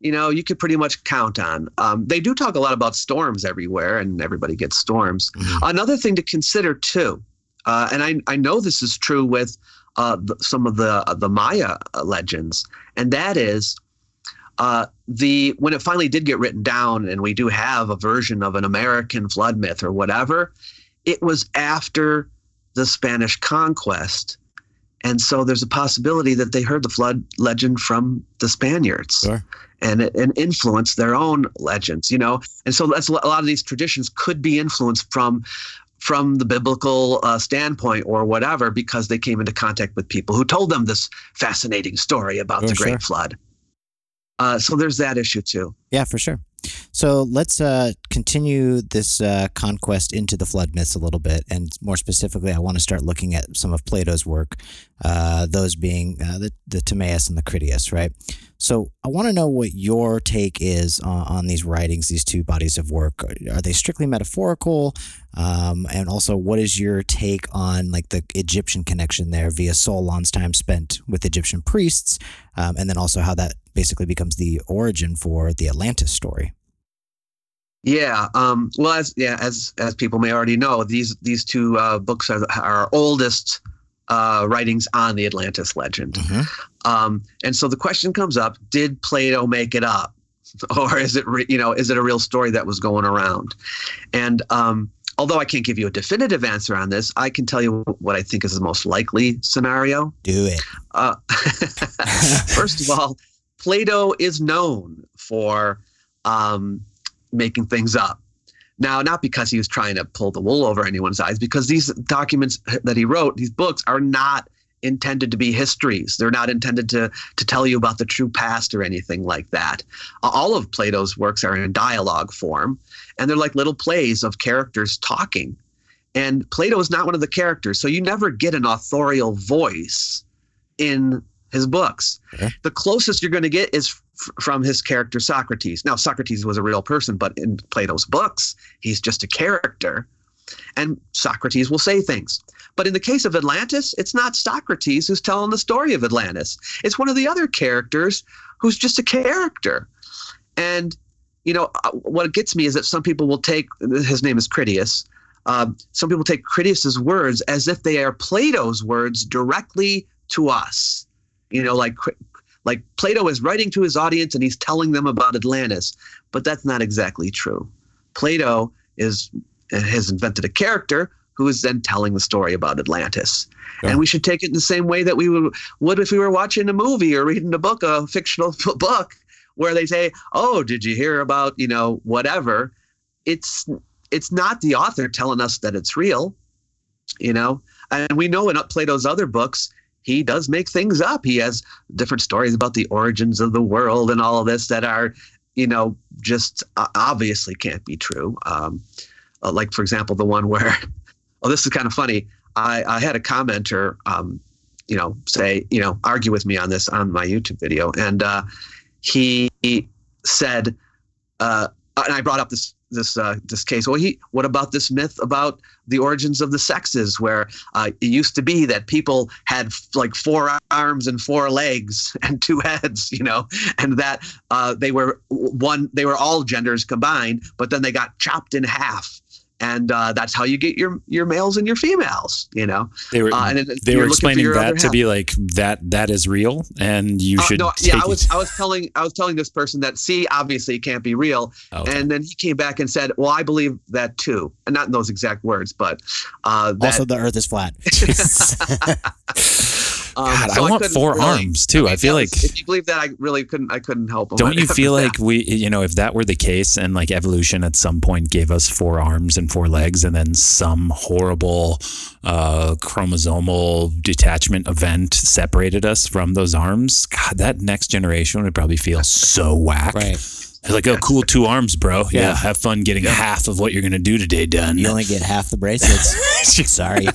you know, you could pretty much count on. Um, they do talk a lot about storms everywhere, and everybody gets storms. Mm-hmm. Another thing to consider too uh, and I, I know this is true with uh, the, some of the uh, the Maya uh, legends, and that is uh, the when it finally did get written down, and we do have a version of an American flood myth or whatever. It was after the Spanish conquest, and so there's a possibility that they heard the flood legend from the Spaniards. Sure. And, and influenced their own legends, you know, and so that's a lot of these traditions could be influenced from from the biblical uh, standpoint or whatever because they came into contact with people who told them this fascinating story about oh, the Great Flood. Uh, so there's that issue too. Yeah, for sure. So let's uh, continue this uh, conquest into the flood myths a little bit. And more specifically, I want to start looking at some of Plato's work, uh, those being uh, the, the Timaeus and the Critias, right? So I want to know what your take is on, on, these writings, these two bodies of work. Are they strictly metaphorical? Um, and also, what is your take on like the Egyptian connection there via Solon's time spent with Egyptian priests, um, and then also how that basically becomes the origin for the Atlantis story? Yeah. Um, well, as yeah, as as people may already know, these these two uh, books are our oldest uh, writings on the Atlantis legend. Mm-hmm. Um, and so the question comes up: Did Plato make it up, or is it re- you know is it a real story that was going around? And um, although I can't give you a definitive answer on this, I can tell you what I think is the most likely scenario. Do it. Uh, first of all, Plato is known for um, making things up. Now, not because he was trying to pull the wool over anyone's eyes, because these documents that he wrote, these books, are not intended to be histories. They're not intended to to tell you about the true past or anything like that. All of Plato's works are in dialogue form, and they're like little plays of characters talking. And Plato is not one of the characters, so you never get an authorial voice in his books. Okay. The closest you're going to get is f- from his character Socrates. Now, Socrates was a real person, but in Plato's books, he's just a character. And Socrates will say things. But in the case of Atlantis, it's not Socrates who's telling the story of Atlantis. It's one of the other characters who's just a character. And, you know, uh, what gets me is that some people will take, his name is Critias, uh, some people take Critias's words as if they are Plato's words directly to us you know, like like Plato is writing to his audience and he's telling them about Atlantis, but that's not exactly true. Plato is has invented a character who is then telling the story about Atlantis. Yeah. And we should take it in the same way that we would, would if we were watching a movie or reading a book, a fictional book, where they say, "Oh, did you hear about you know whatever?" It's it's not the author telling us that it's real, you know. And we know in Plato's other books, he does make things up. He has different stories about the origins of the world and all of this that are, you know, just uh, obviously can't be true. Um, uh, like for example, the one where, oh, this is kind of funny. I, I had a commenter, um, you know, say, you know, argue with me on this on my YouTube video, and uh, he said, uh, and I brought up this this uh, this case. Well, he what about this myth about the origins of the sexes, where uh, it used to be that people had like four arms and four legs and two heads, you know, and that uh, they were one they were all genders combined, but then they got chopped in half and uh, that's how you get your your males and your females. You know, they were uh, they were explaining that to be like that that is real, and you uh, should. No, yeah, I was I was telling I was telling this person that see obviously it can't be real, okay. and then he came back and said, "Well, I believe that too," and not in those exact words, but uh, that, also the Earth is flat. Um, God, so I want four really, arms too. I, mean, I feel was, like if you believe that, I really couldn't. I couldn't help. Don't you feel like that. we, you know, if that were the case, and like evolution at some point gave us four arms and four legs, and then some horrible uh, chromosomal detachment event separated us from those arms, God, that next generation would probably feel so whack. Right. They're like, oh, cool, two arms, bro. Yeah, yeah have fun getting yeah. half of what you're gonna do today done. You only get half the bracelets. Sorry.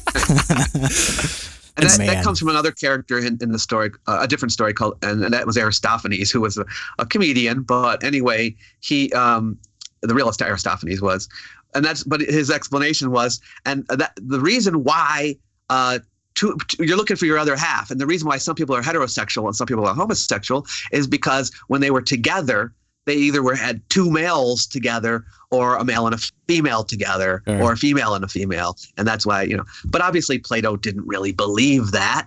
And that, that, comes from another character in, in the story, uh, a different story called, and, and, that was Aristophanes, who was a, a comedian. But anyway, he, um, the realist Aristophanes was, and that's, but his explanation was, and that the reason why, uh, to, to, you're looking for your other half, and the reason why some people are heterosexual and some people are homosexual is because when they were together, they either were had two males together or a male and a female together right. or a female and a female and that's why you know but obviously plato didn't really believe that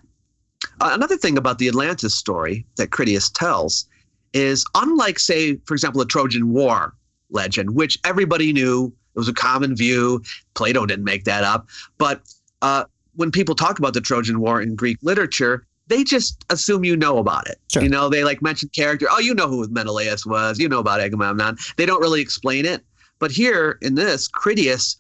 uh, another thing about the atlantis story that critias tells is unlike say for example the trojan war legend which everybody knew it was a common view plato didn't make that up but uh, when people talk about the trojan war in greek literature they just assume you know about it. Sure. You know, they like mention character. Oh, you know who Menelaus was. You know about Agamemnon. They don't really explain it. But here in this, Critias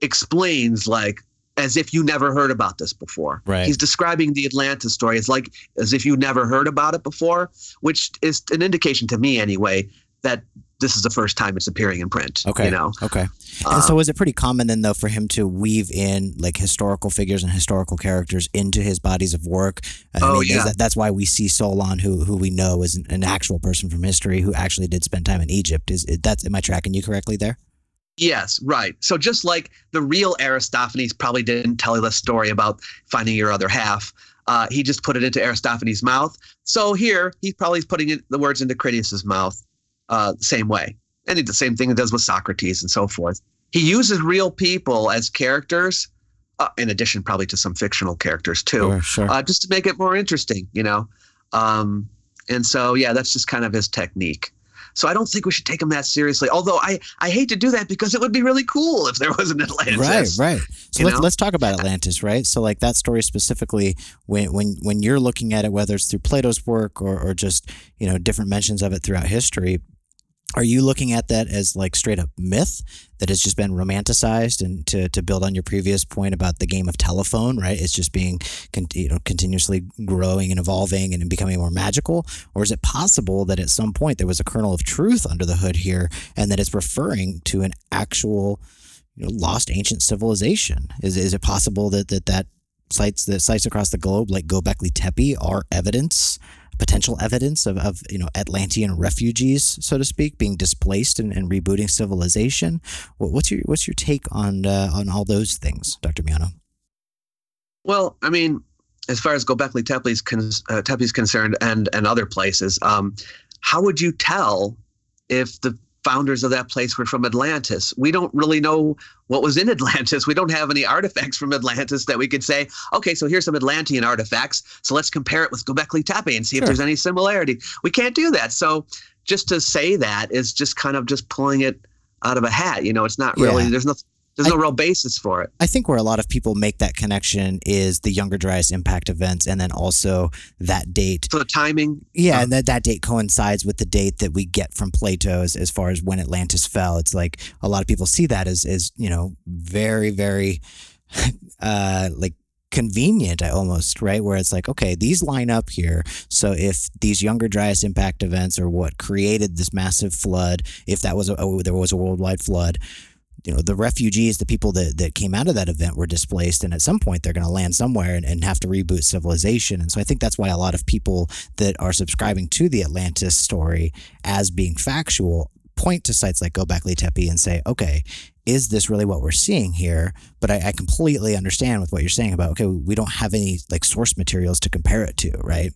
explains like as if you never heard about this before. Right. He's describing the Atlantis story as like as if you never heard about it before, which is an indication to me anyway that this is the first time it's appearing in print. Okay. You know. Okay. And so, is it pretty common then, though, for him to weave in like historical figures and historical characters into his bodies of work? I oh mean, yeah. That, that's why we see Solon, who who we know is an, an, actual person from history who actually did spend time in Egypt. Is that's am I tracking you correctly there? Yes, right. So just like the real Aristophanes probably didn't tell you the story about finding your other half, uh, he just put it into Aristophanes' mouth. So here he's probably putting it, the words into Critias's mouth uh, same way. And the same thing it does with Socrates and so forth. He uses real people as characters, uh, in addition probably to some fictional characters too, sure, sure. Uh, just to make it more interesting, you know. Um, and so yeah, that's just kind of his technique. So I don't think we should take him that seriously. Although I, I hate to do that because it would be really cool if there was an Atlantis. Right, right. So let's, let's talk about Atlantis, right? So like that story specifically, when when when you're looking at it, whether it's through Plato's work or or just you know different mentions of it throughout history, are you looking at that as like straight up myth that has just been romanticized and to, to build on your previous point about the game of telephone right? It's just being you know continuously growing and evolving and becoming more magical? Or is it possible that at some point there was a kernel of truth under the hood here and that it's referring to an actual you know, lost ancient civilization? Is, is it possible that that, that sites that sites across the globe like Gobekli Tepe are evidence potential evidence of, of you know Atlantean refugees, so to speak, being displaced and, and rebooting civilization. What's your what's your take on uh, on all those things, Dr. Miano? Well, I mean, as far as Gobekli Tepe is con- uh, concerned, and and other places, um, how would you tell if the founders of that place were from Atlantis. We don't really know what was in Atlantis. We don't have any artifacts from Atlantis that we could say, okay, so here's some Atlantean artifacts. So let's compare it with Gobekli Tepe and see sure. if there's any similarity. We can't do that. So just to say that is just kind of just pulling it out of a hat. You know, it's not really, yeah. there's no, there's no real basis for it. I think where a lot of people make that connection is the Younger Dryas impact events, and then also that date. So the timing. Yeah, and that, that date coincides with the date that we get from Plato as, as far as when Atlantis fell. It's like a lot of people see that as as you know very very uh, like convenient almost right where it's like okay these line up here so if these younger dryas impact events are what created this massive flood if that was a oh, there was a worldwide flood you know the refugees the people that, that came out of that event were displaced and at some point they're going to land somewhere and, and have to reboot civilization and so i think that's why a lot of people that are subscribing to the atlantis story as being factual point to sites like Gobekli Tepe and say, okay, is this really what we're seeing here? But I, I, completely understand with what you're saying about, okay, we don't have any like source materials to compare it to, right?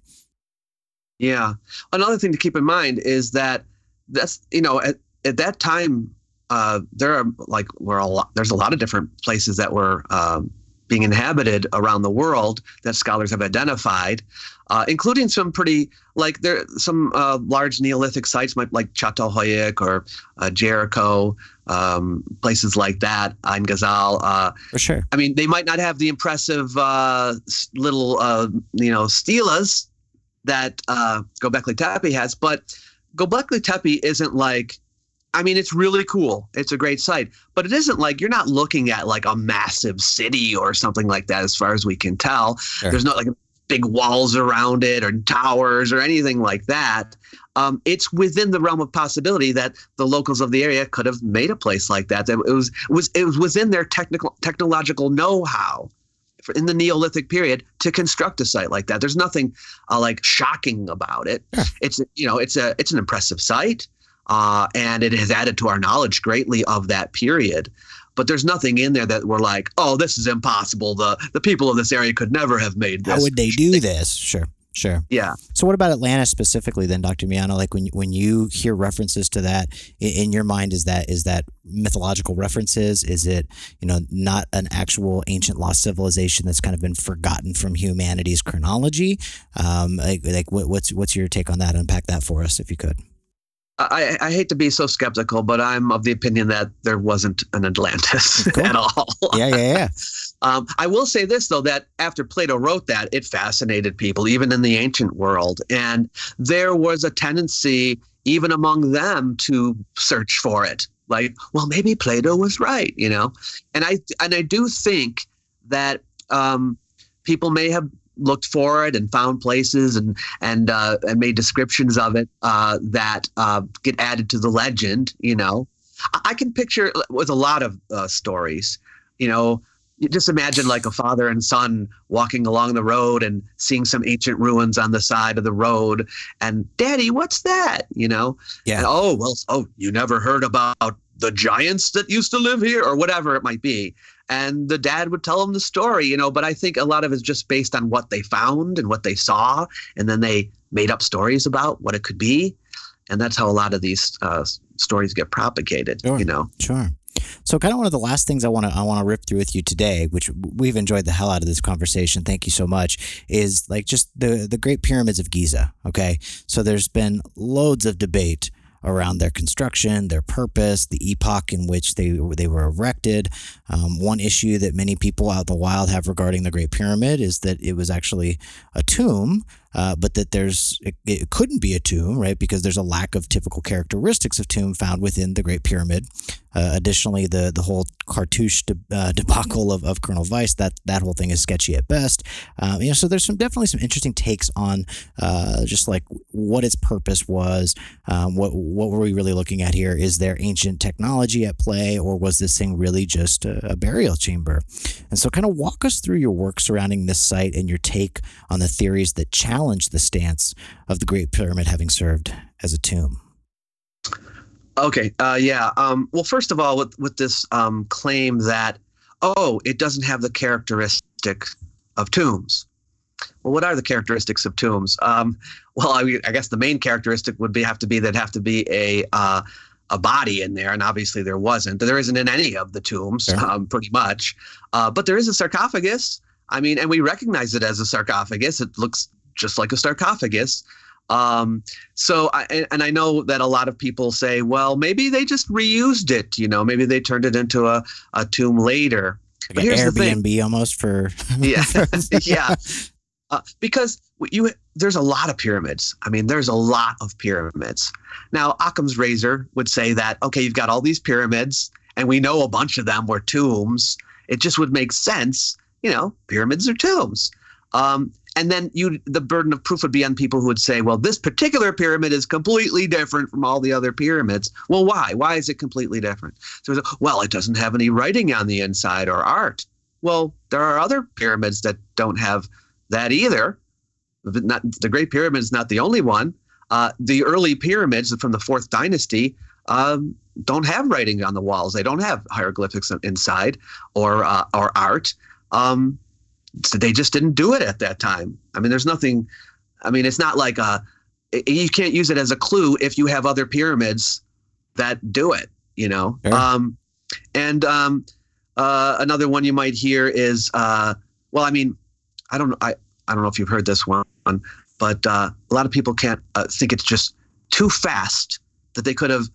Yeah. Another thing to keep in mind is that that's, you know, at, at that time, uh, there are like, were a lot, there's a lot of different places that were um, being inhabited around the world that scholars have identified, uh, including some pretty like there some uh, large Neolithic sites like Çatalhöyük or uh, Jericho, um, places like that, Ain Ghazal. Uh, For sure. I mean, they might not have the impressive uh, little uh, you know stelas that uh, Gobekli Tepe has, but Gobekli Tepe isn't like I mean, it's really cool. It's a great site, but it isn't like you're not looking at like a massive city or something like that, as far as we can tell. Sure. There's not like big walls around it or towers or anything like that. Um, it's within the realm of possibility that the locals of the area could have made a place like that. That it was it was it was within their technical technological know-how in the Neolithic period to construct a site like that. There's nothing uh, like shocking about it. Yeah. It's you know it's a it's an impressive site uh, and it has added to our knowledge greatly of that period. But there's nothing in there that we're like, oh, this is impossible. The the people of this area could never have made this. How would they do this? Sure. Sure. Yeah. So, what about Atlantis specifically, then, Dr. Miano? Like when when you hear references to that in your mind, is that is that mythological references? Is it you know not an actual ancient lost civilization that's kind of been forgotten from humanity's chronology? Um, like, like what's what's your take on that? Unpack that for us, if you could. I, I, hate to be so skeptical, but I'm of the opinion that there wasn't an Atlantis cool. at all. yeah, yeah, yeah. Um, I will say this though that after Plato wrote that, it fascinated people, even in the ancient world, and there was a tendency, even among them, to search for it. Like, well, maybe Plato was right, you know. And I and I do think that um, people may have looked for it and found places and and uh, and made descriptions of it uh, that uh, get added to the legend. You know, I can picture with a lot of uh, stories. You know, you just imagine like a father and son walking along the road and seeing some ancient ruins on the side of the road, and Daddy, what's that? You know, yeah. And, oh well, oh you never heard about the giants that used to live here or whatever it might be and the dad would tell them the story you know but i think a lot of it's just based on what they found and what they saw and then they made up stories about what it could be and that's how a lot of these uh, stories get propagated sure, you know sure so kind of one of the last things I want to I want to rip through with you today, which we've enjoyed the hell out of this conversation. Thank you so much. Is like just the the Great Pyramids of Giza. Okay, so there's been loads of debate around their construction, their purpose, the epoch in which they they were erected. Um, one issue that many people out in the wild have regarding the Great Pyramid is that it was actually a tomb uh, but that there's it, it, couldn't be a tomb, right? Because there's a lack of typical characteristics of tomb found within the Great Pyramid. Uh, additionally, the the whole cartouche de, uh, debacle of, of Colonel Vyse that that whole thing is sketchy at best. Um, you know, so there's some definitely some interesting takes on uh, just like what its purpose was. Um, what what were we really looking at here? Is there ancient technology at play, or was this thing really just a, a burial chamber? And so, kind of walk us through your work surrounding this site and your take on the theories that challenge challenge the stance of the Great Pyramid having served as a tomb? Okay, uh, yeah. Um, well, first of all, with with this um, claim that oh, it doesn't have the characteristic of tombs. Well, what are the characteristics of tombs? Um, well, I, I, guess the main characteristic would be have to be that have to be a uh, a body in there, and obviously there wasn't. There isn't in any of the tombs, um, pretty much. Uh, but there is a sarcophagus. I mean, and we recognize it as a sarcophagus. It looks just like a sarcophagus. Um, so, I, and I know that a lot of people say, well, maybe they just reused it. You know, maybe they turned it into a, a tomb later. Like Airbnb almost for yeah, yeah. Uh, because you there's a lot of pyramids. I mean, there's a lot of pyramids. Now, Occam's razor would say that okay, you've got all these pyramids, and we know a bunch of them were tombs. It just would make sense you know, pyramids are tombs. Um, and then you, the burden of proof would be on people who would say, well, this particular pyramid is completely different from all the other pyramids. Well, why? Why is it completely different? So, well, it doesn't have any writing on the inside or art. Well, there are other pyramids that don't have that either. Not, the Great Pyramid is not the only one. Uh, the early pyramids from the fourth dynasty um, don't have writing on the walls. They don't have hieroglyphics inside or uh, or art. Um, they just didn't do it at that time. I mean, there's nothing. I mean, it's not like a. You can't use it as a clue if you have other pyramids that do it. You know. Sure. Um, and um, uh, another one you might hear is, uh, well, I mean, I don't. I I don't know if you've heard this one, but uh, a lot of people can't uh, think it's just too fast that they could have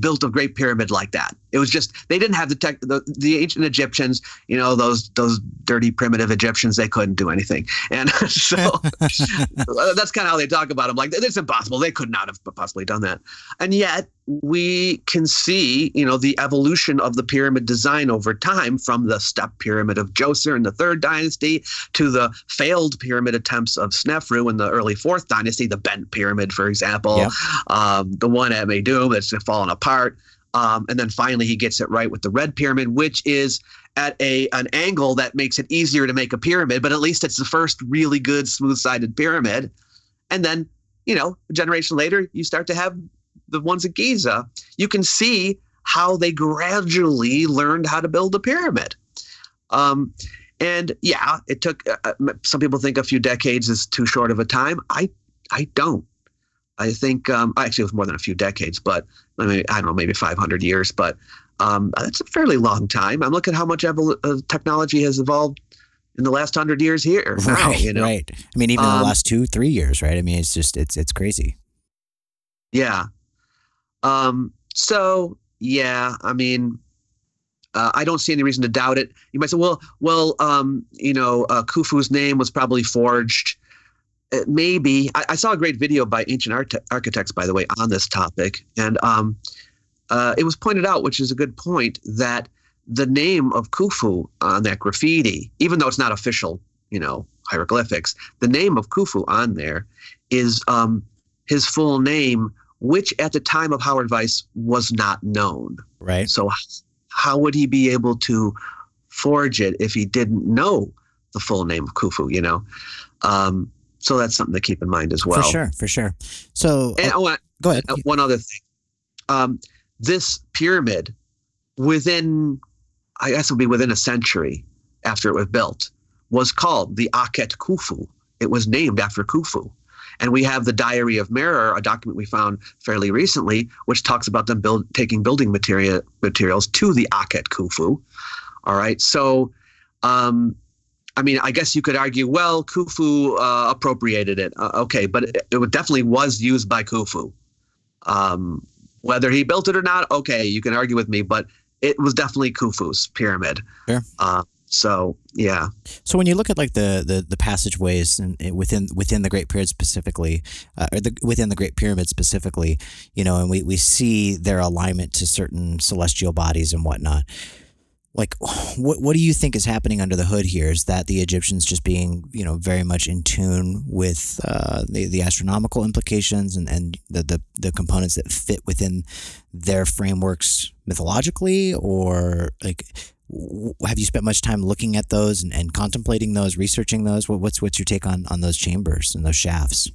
built a great pyramid like that. It was just they didn't have the tech. The, the ancient Egyptians, you know, those those dirty primitive Egyptians, they couldn't do anything, and so that's kind of how they talk about them. Like it's impossible. They could not have possibly done that, and yet we can see, you know, the evolution of the pyramid design over time from the step pyramid of Djoser in the third dynasty to the failed pyramid attempts of Snefru in the early fourth dynasty, the bent pyramid, for example, Yep. um, the one at Meidum that's fallen apart. Um, and then finally, he gets it right with the red pyramid, which is at a an angle that makes it easier to make a pyramid, but at least it's the first really good smooth-sided pyramid. And then, you know, a generation later, you start to have the ones at Giza. You can see how they gradually learned how to build a pyramid. Um, and yeah, it took. Uh, uh, some people think a few decades is too short of a time. I I don't. I think um, actually it was more than a few decades, but I mean I don't know, maybe 500 years, but um, that's a fairly long time. I'm looking at how much evol- uh, technology has evolved in the last hundred years here. now, Right, you know? right. I mean, even in the Um, last two, three years, right? I mean, it's just it's it's crazy. Yeah. Um, so yeah, I mean, uh, I don't see any reason to doubt it. You might say, well, well, um, you know, uh, Khufu's name was probably forged. Uh, maybe I, I saw a great video by ancient art- architects, by the way, on this topic, and um, uh, it was pointed out, which is a good point, that the name of Khufu on that graffiti, even though it's not official, you know, hieroglyphics, the name of Khufu on there is um, his full name, which at the time of Howard Vyse was not known. Right. So, how would he be able to forge it if he didn't know the full name of Khufu? You know, um, so that's something to keep in mind as well. for sure, for sure. So And uh, oh, go ahead. uh, one other thing, um, this pyramid, within, I guess, it would be within a century after it was built, was called the Akhet Khufu. It was named after Khufu. And we have the Diary of Merer, a document we found fairly recently, which talks about them build, taking building material, materials to the Akhet Khufu. All right. So, um, I mean, I guess you could argue, well, Khufu uh, appropriated it. Uh, okay, but it, it definitely was used by Khufu. Um, whether he built it or not, okay, you can argue with me, but it was definitely Khufu's pyramid. Sure. Uh, so yeah, So when you look at like the the, the passageways and within within the Great Pyramid specifically, uh, or the within the Great Pyramid specifically, you know, and we we see their alignment to certain celestial bodies and whatnot. Like, what what do you think is happening under the hood here? Is that the Egyptians just being you know very much in tune with uh, the the astronomical implications and and the, the the components that fit within their frameworks mythologically, or like have you spent much time looking at those and, and contemplating those, researching those? What, what's what's your take on on those chambers and those shafts?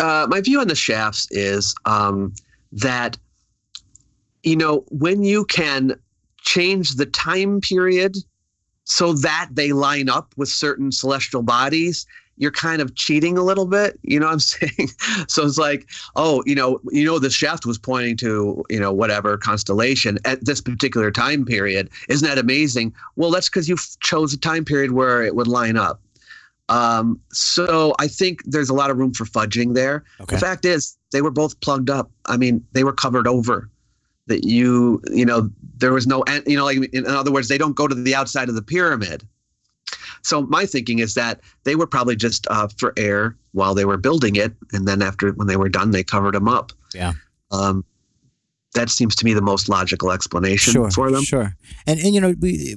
uh, my view on the shafts is um, that you know when you can change the time period so that they line up with certain celestial bodies you're kind of cheating a little bit you know what i'm saying so it's like oh you know you know the shaft was pointing to you know whatever constellation at this particular time period isn't that amazing well that's because you chose a time period where it would line up um, so i think there's a lot of room for fudging there Okay. the fact is, they were both plugged up. I mean, they were covered over. That you, you know, there was no, you know, like in other words, they don't go to the outside of the pyramid. So my thinking is that they were probably just uh, for air while they were building it, and then after when they were done, they covered them up. Yeah. Um, that seems to me the most logical explanation Sure, for them. sure. And and you know we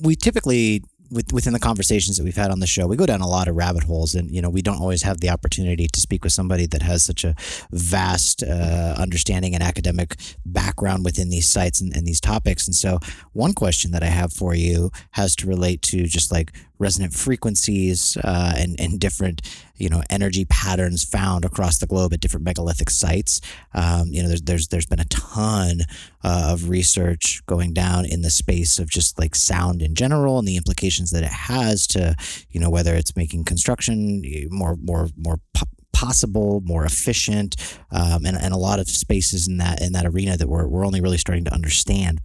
we typically with, within the conversations that we've had on the show, we go down a lot of rabbit holes, and you know we don't always have the opportunity to speak with somebody that has such a vast uh, understanding and academic background within these sites and, and these topics. And so, one question that I have for you has to relate to just like resonant frequencies uh, and and different you know energy patterns found across the globe at different megalithic sites. Um, you know, there's there's there's been a ton uh, of research going down in the space of just like sound in general and the implications that it has to you know whether it's making construction more more more possible, more efficient, um, and, and a lot of spaces in that in that arena that we're, we're only really starting to understand.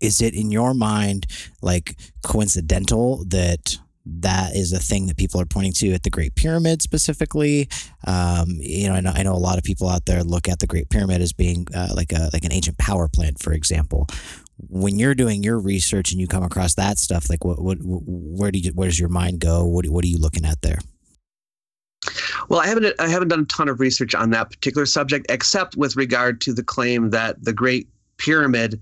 Is it in your mind like coincidental that that is a thing that people are pointing to at the Great Pyramid specifically. Um, you know, I know, I know a lot of people out there look at the Great Pyramid as being uh, like a like an ancient power plant, for example. When you're doing your research and you come across that stuff, like what, what where do you where does your mind go? What what are you looking at there? Well, I haven't I haven't done a ton of research on that particular subject, except with regard to the claim that the Great Pyramid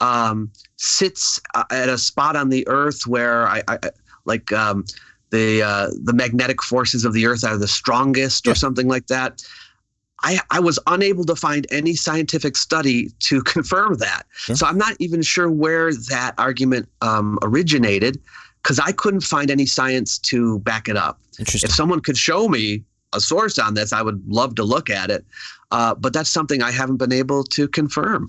um, sits uh, at a spot on the Earth where I, I like um, the uh, the magnetic forces of the Earth are the strongest, or something like that. I, I was unable to find any scientific study to confirm that. Sure. So I'm not even sure where that argument um, originated because I couldn't find any science to back it up. If someone could show me a source on this, I would love to look at it. Uh, but that's something I haven't been able to confirm.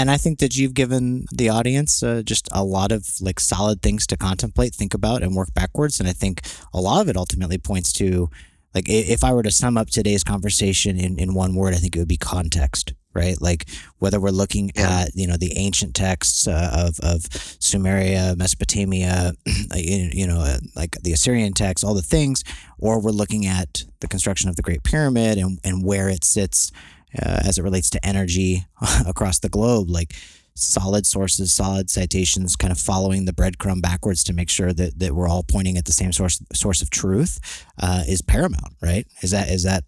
And I think that you've given the audience uh, just a lot of like solid things to contemplate, think about, and work backwards. And I think a lot of it ultimately points to like if I were to sum up today's conversation in, in one word, I think it would be context right? Like whether we're looking yeah. at you know the ancient texts uh, of of Sumeria, Mesopotamia, you know, uh, like the Assyrian texts, all the things, or we're looking at the construction of the Great Pyramid and and where it sits uh, as it relates to energy across the globe, like. Solid sources, solid citations, kind of following the breadcrumb backwards to make sure that, that we're all pointing at the same source source of truth uh, is paramount, right? Is that is that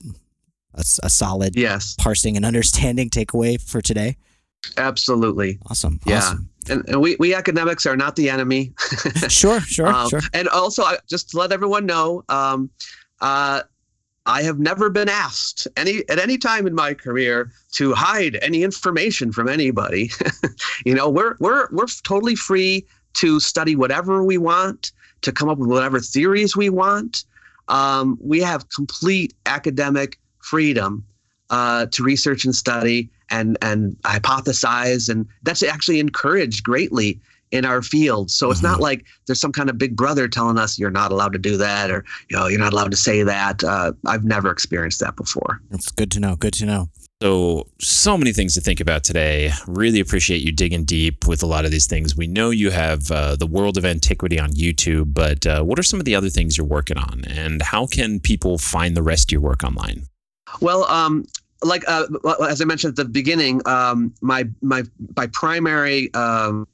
a, a solid yes. parsing and understanding takeaway for today? Absolutely. Awesome. Yeah. Awesome. And, and we, we academics are not the enemy. sure, sure, um, sure. And also, just to let everyone know, um, uh, I have never been asked any at any time in my career to hide any information from anybody. you know, we're we're we're totally free to study whatever we want, to come up with whatever theories we want. Um, we have complete academic freedom uh, to research and study and and hypothesize, and that's actually encouraged greatly in our field. So it's mm-hmm. not like there's some kind of big brother telling us you're not allowed to do that or you know you're not allowed to say that. Uh, I've never experienced that before. It's good to know. Good to know. So, so many things to think about today. Really appreciate you digging deep with a lot of these things. We know you have uh, the World of Antiquity on YouTube, but uh, what are some of the other things you're working on, and how can people find the rest of your work online? Well, um, like uh, as I mentioned at the beginning, um, my my my primary um,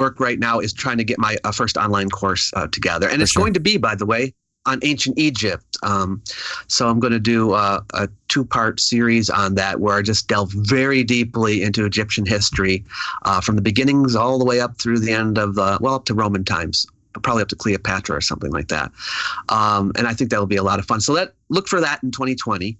work right now is trying to get my uh, first online course uh, together, and For it's sure. going to be, by the way, on ancient Egypt. Um, so I'm going to do uh, a two-part series on that, where I just delve very deeply into Egyptian history, uh, from the beginnings all the way up through the end of the well, up to Roman times probably up to Cleopatra or something like that. Um, and I think that will be a lot of fun. So let look for that in 2020.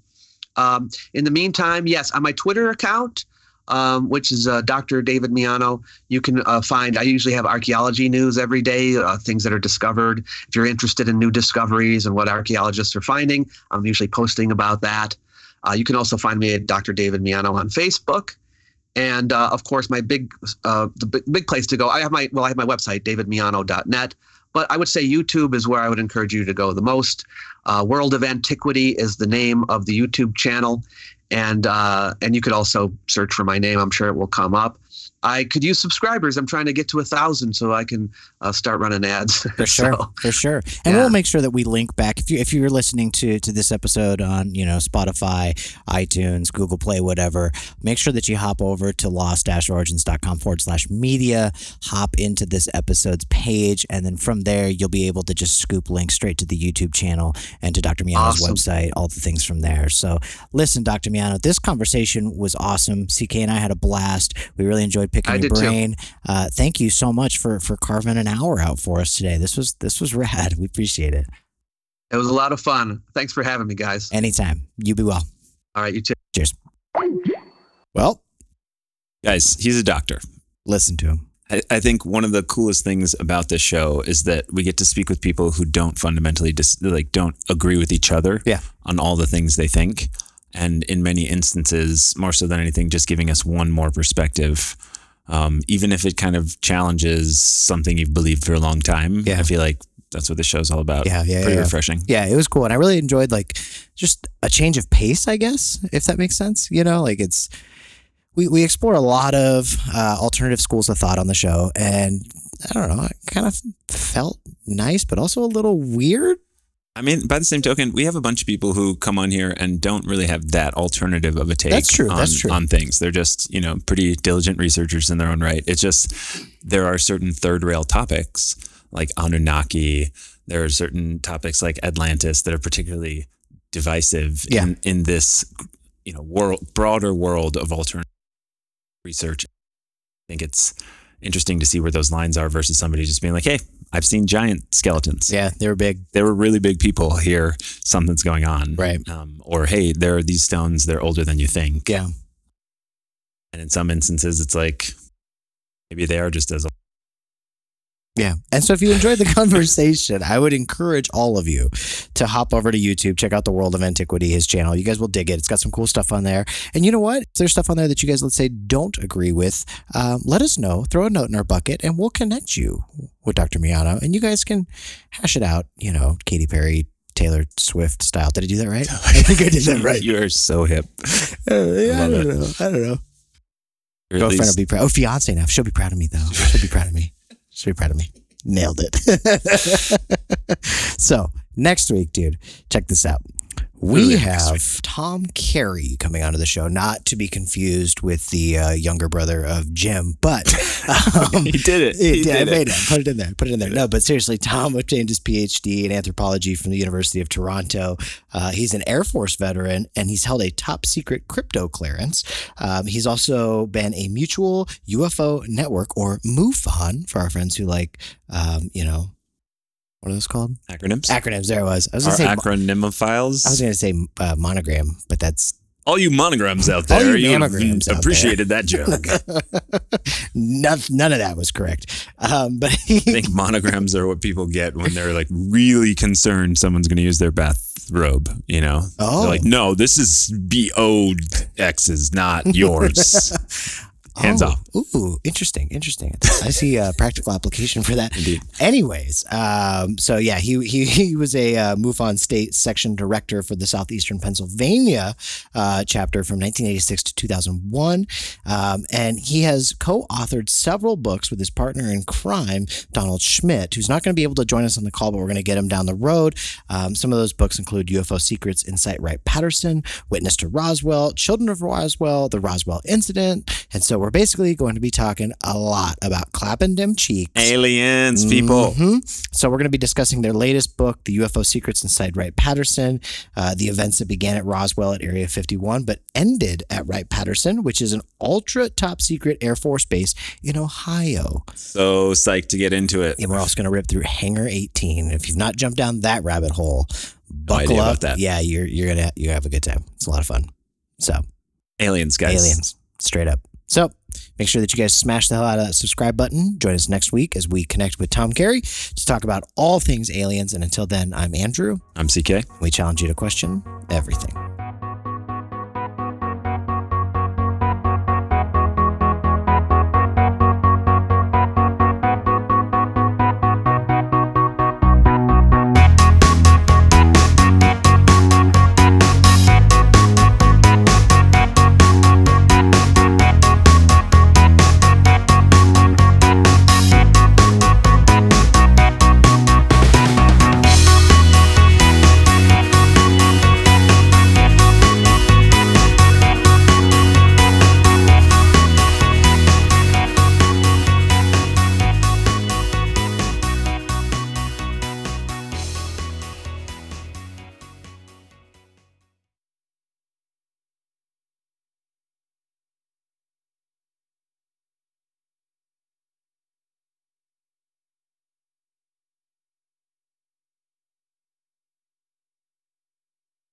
Um, in the meantime, yes, on my Twitter account, um, which is uh, Dr. David Miano, you can uh, find, I usually have archaeology news every day, uh, things that are discovered. If you're interested in new discoveries and what archaeologists are finding, I'm usually posting about that. Uh, you can also find me at Dr. David Miano on Facebook. And uh, of course, my big, uh, the big, big place to go. I have my well, I have my website, davidmiano.net. But I would say YouTube is where I would encourage you to go the most. Uh, World of Antiquity is the name of the YouTube channel, and uh, and you could also search for my name. I'm sure it will come up. I could use subscribers. I'm trying to get to a thousand so I can uh, start running ads. For sure, so, for sure. And yeah. we'll make sure that we link back if you if you're listening to to this episode on you know Spotify, iTunes, Google Play, whatever. Make sure that you hop over to lost-origins.com forward slash media. Hop into this episode's page, and then from there you'll be able to just scoop links straight to the YouTube channel and to Dr. Miano's awesome. website. All the things from there. So listen, Dr. Miano, this conversation was awesome. CK and I had a blast. We really enjoyed enjoyed picking I your did too. brain. Uh, thank you so much for for carving an hour out for us today. This was this was rad. We appreciate it. It was a lot of fun. Thanks for having me, guys. Anytime. You be well. All right, you too. Cheers. Well, Guys, he's a doctor. listen to him. I, I think one of the coolest things about this show is that we get to speak with people who don't fundamentally dis- like don't agree with each other Yeah. on all the things they think, and in many instances, more so than anything, just giving us one more perspective, um, even if it kind of challenges something you've believed for a long time. Yeah. I feel like that's what the show's all about. Yeah, yeah, pretty yeah. refreshing. Yeah, it was cool, and I really enjoyed like just a change of pace. I guess if that makes sense. You know, like it's we we explore a lot of uh, alternative schools of thought on the show, and I don't know, it kind of felt nice, but also a little weird. I mean, by the same token, we have a bunch of people who come on here and don't really have that alternative of a take That's true, On, that's true. on things. They're just, you know, pretty diligent researchers in their own right. It's just there are certain third rail topics like Anunnaki. There are certain topics like Atlantis that are particularly divisive Yeah. in, in this, you know, world broader world of alternative research. I think it's interesting to see where those lines are versus somebody just being like, "Hey, I've seen giant skeletons." Yeah, they were big. They were really big people here. Something's going on, Right. Um, or hey, there are these stones. They're older than you think. Yeah. And in some instances, it's like maybe they are just as old. Yeah. And so if you enjoyed the conversation, I would encourage all of you to hop over to YouTube, check out the World of Antiquity, his channel. You guys will dig it. It's got some cool stuff on there. And you know what? If there's stuff on there that you guys, let's say, don't agree with, um, let us know. Throw a note in our bucket and we'll connect you with Dr. Miano and you guys can hash it out, you know, Katy Perry. Taylor Swift style. Did I do that right? I think I did that right. You are so hip. Uh, yeah, I love don't it. know. I don't know. Girlfriend will be proud. Oh, fiance now. She'll be proud of me though. She'll be proud of me. She'll be proud of me. Nailed it. so next week, dude, check this out. We have Tom Carey coming onto the show, not to be confused with the uh, younger brother of Jim, but um, he did it. it- He yeah, I did it. made it. Put it in there. Put it in there. No, but seriously, Tom obtained his PhD in anthropology from the University of Toronto. Uh, he's an Air Force veteran and he's held a top secret crypto clearance. Um, he's also been a mutual UFO network or MUFON for our friends who like, um, you know, what are those called? Acronyms. Acronyms. There it was. I was going to say. acronymophiles. I was going to say uh, monogram, but that's All you monograms out All there, you you mammograms out appreciated that joke. none, none of that was correct. Um, but I think monograms are what people get when they're like really concerned someone's going to use their bathrobe. You know, Oh. they're like, no, this is B O X's, not yours. Hands Oh, off. Ooh, interesting, interesting. I see a practical application for that. Indeed. Anyways, um, so yeah, he he he was a uh, MUFON State Section Director for the Southeastern Pennsylvania uh, chapter from 1986 to 2001, um, and he has co-authored several books with his partner in crime, Donald Schmitt, who's not going to be able to join us on the call, but we're going to get him down the road. Um, some of those books include UFO Secrets, Inside Wright Patterson, Witness to Roswell, Children of Roswell, The Roswell Incident, and so we're basically going to be talking a lot about clapping them cheeks. Aliens, people. Mhm. So we're going to be discussing their latest book, The UFO Secrets Inside Wright Patterson, uh, the events that began at Roswell at Area 51, but ended at Wright Patterson, which is an ultra top secret Air Force base in Ohio. So psyched to get into it. And we're also going to rip through Hangar 18. If you've not jumped down that rabbit hole, buckle idea up. that. Yeah, you're you're gonna you have a good time. It's a lot of fun. So Aliens, guys. aliens, straight up. So make sure that you guys smash the hell out of that subscribe button. Join us next week as we connect with Tom Carey to talk about all things aliens. And until then, I'm Andrew. I'm CK. We challenge you to question everything.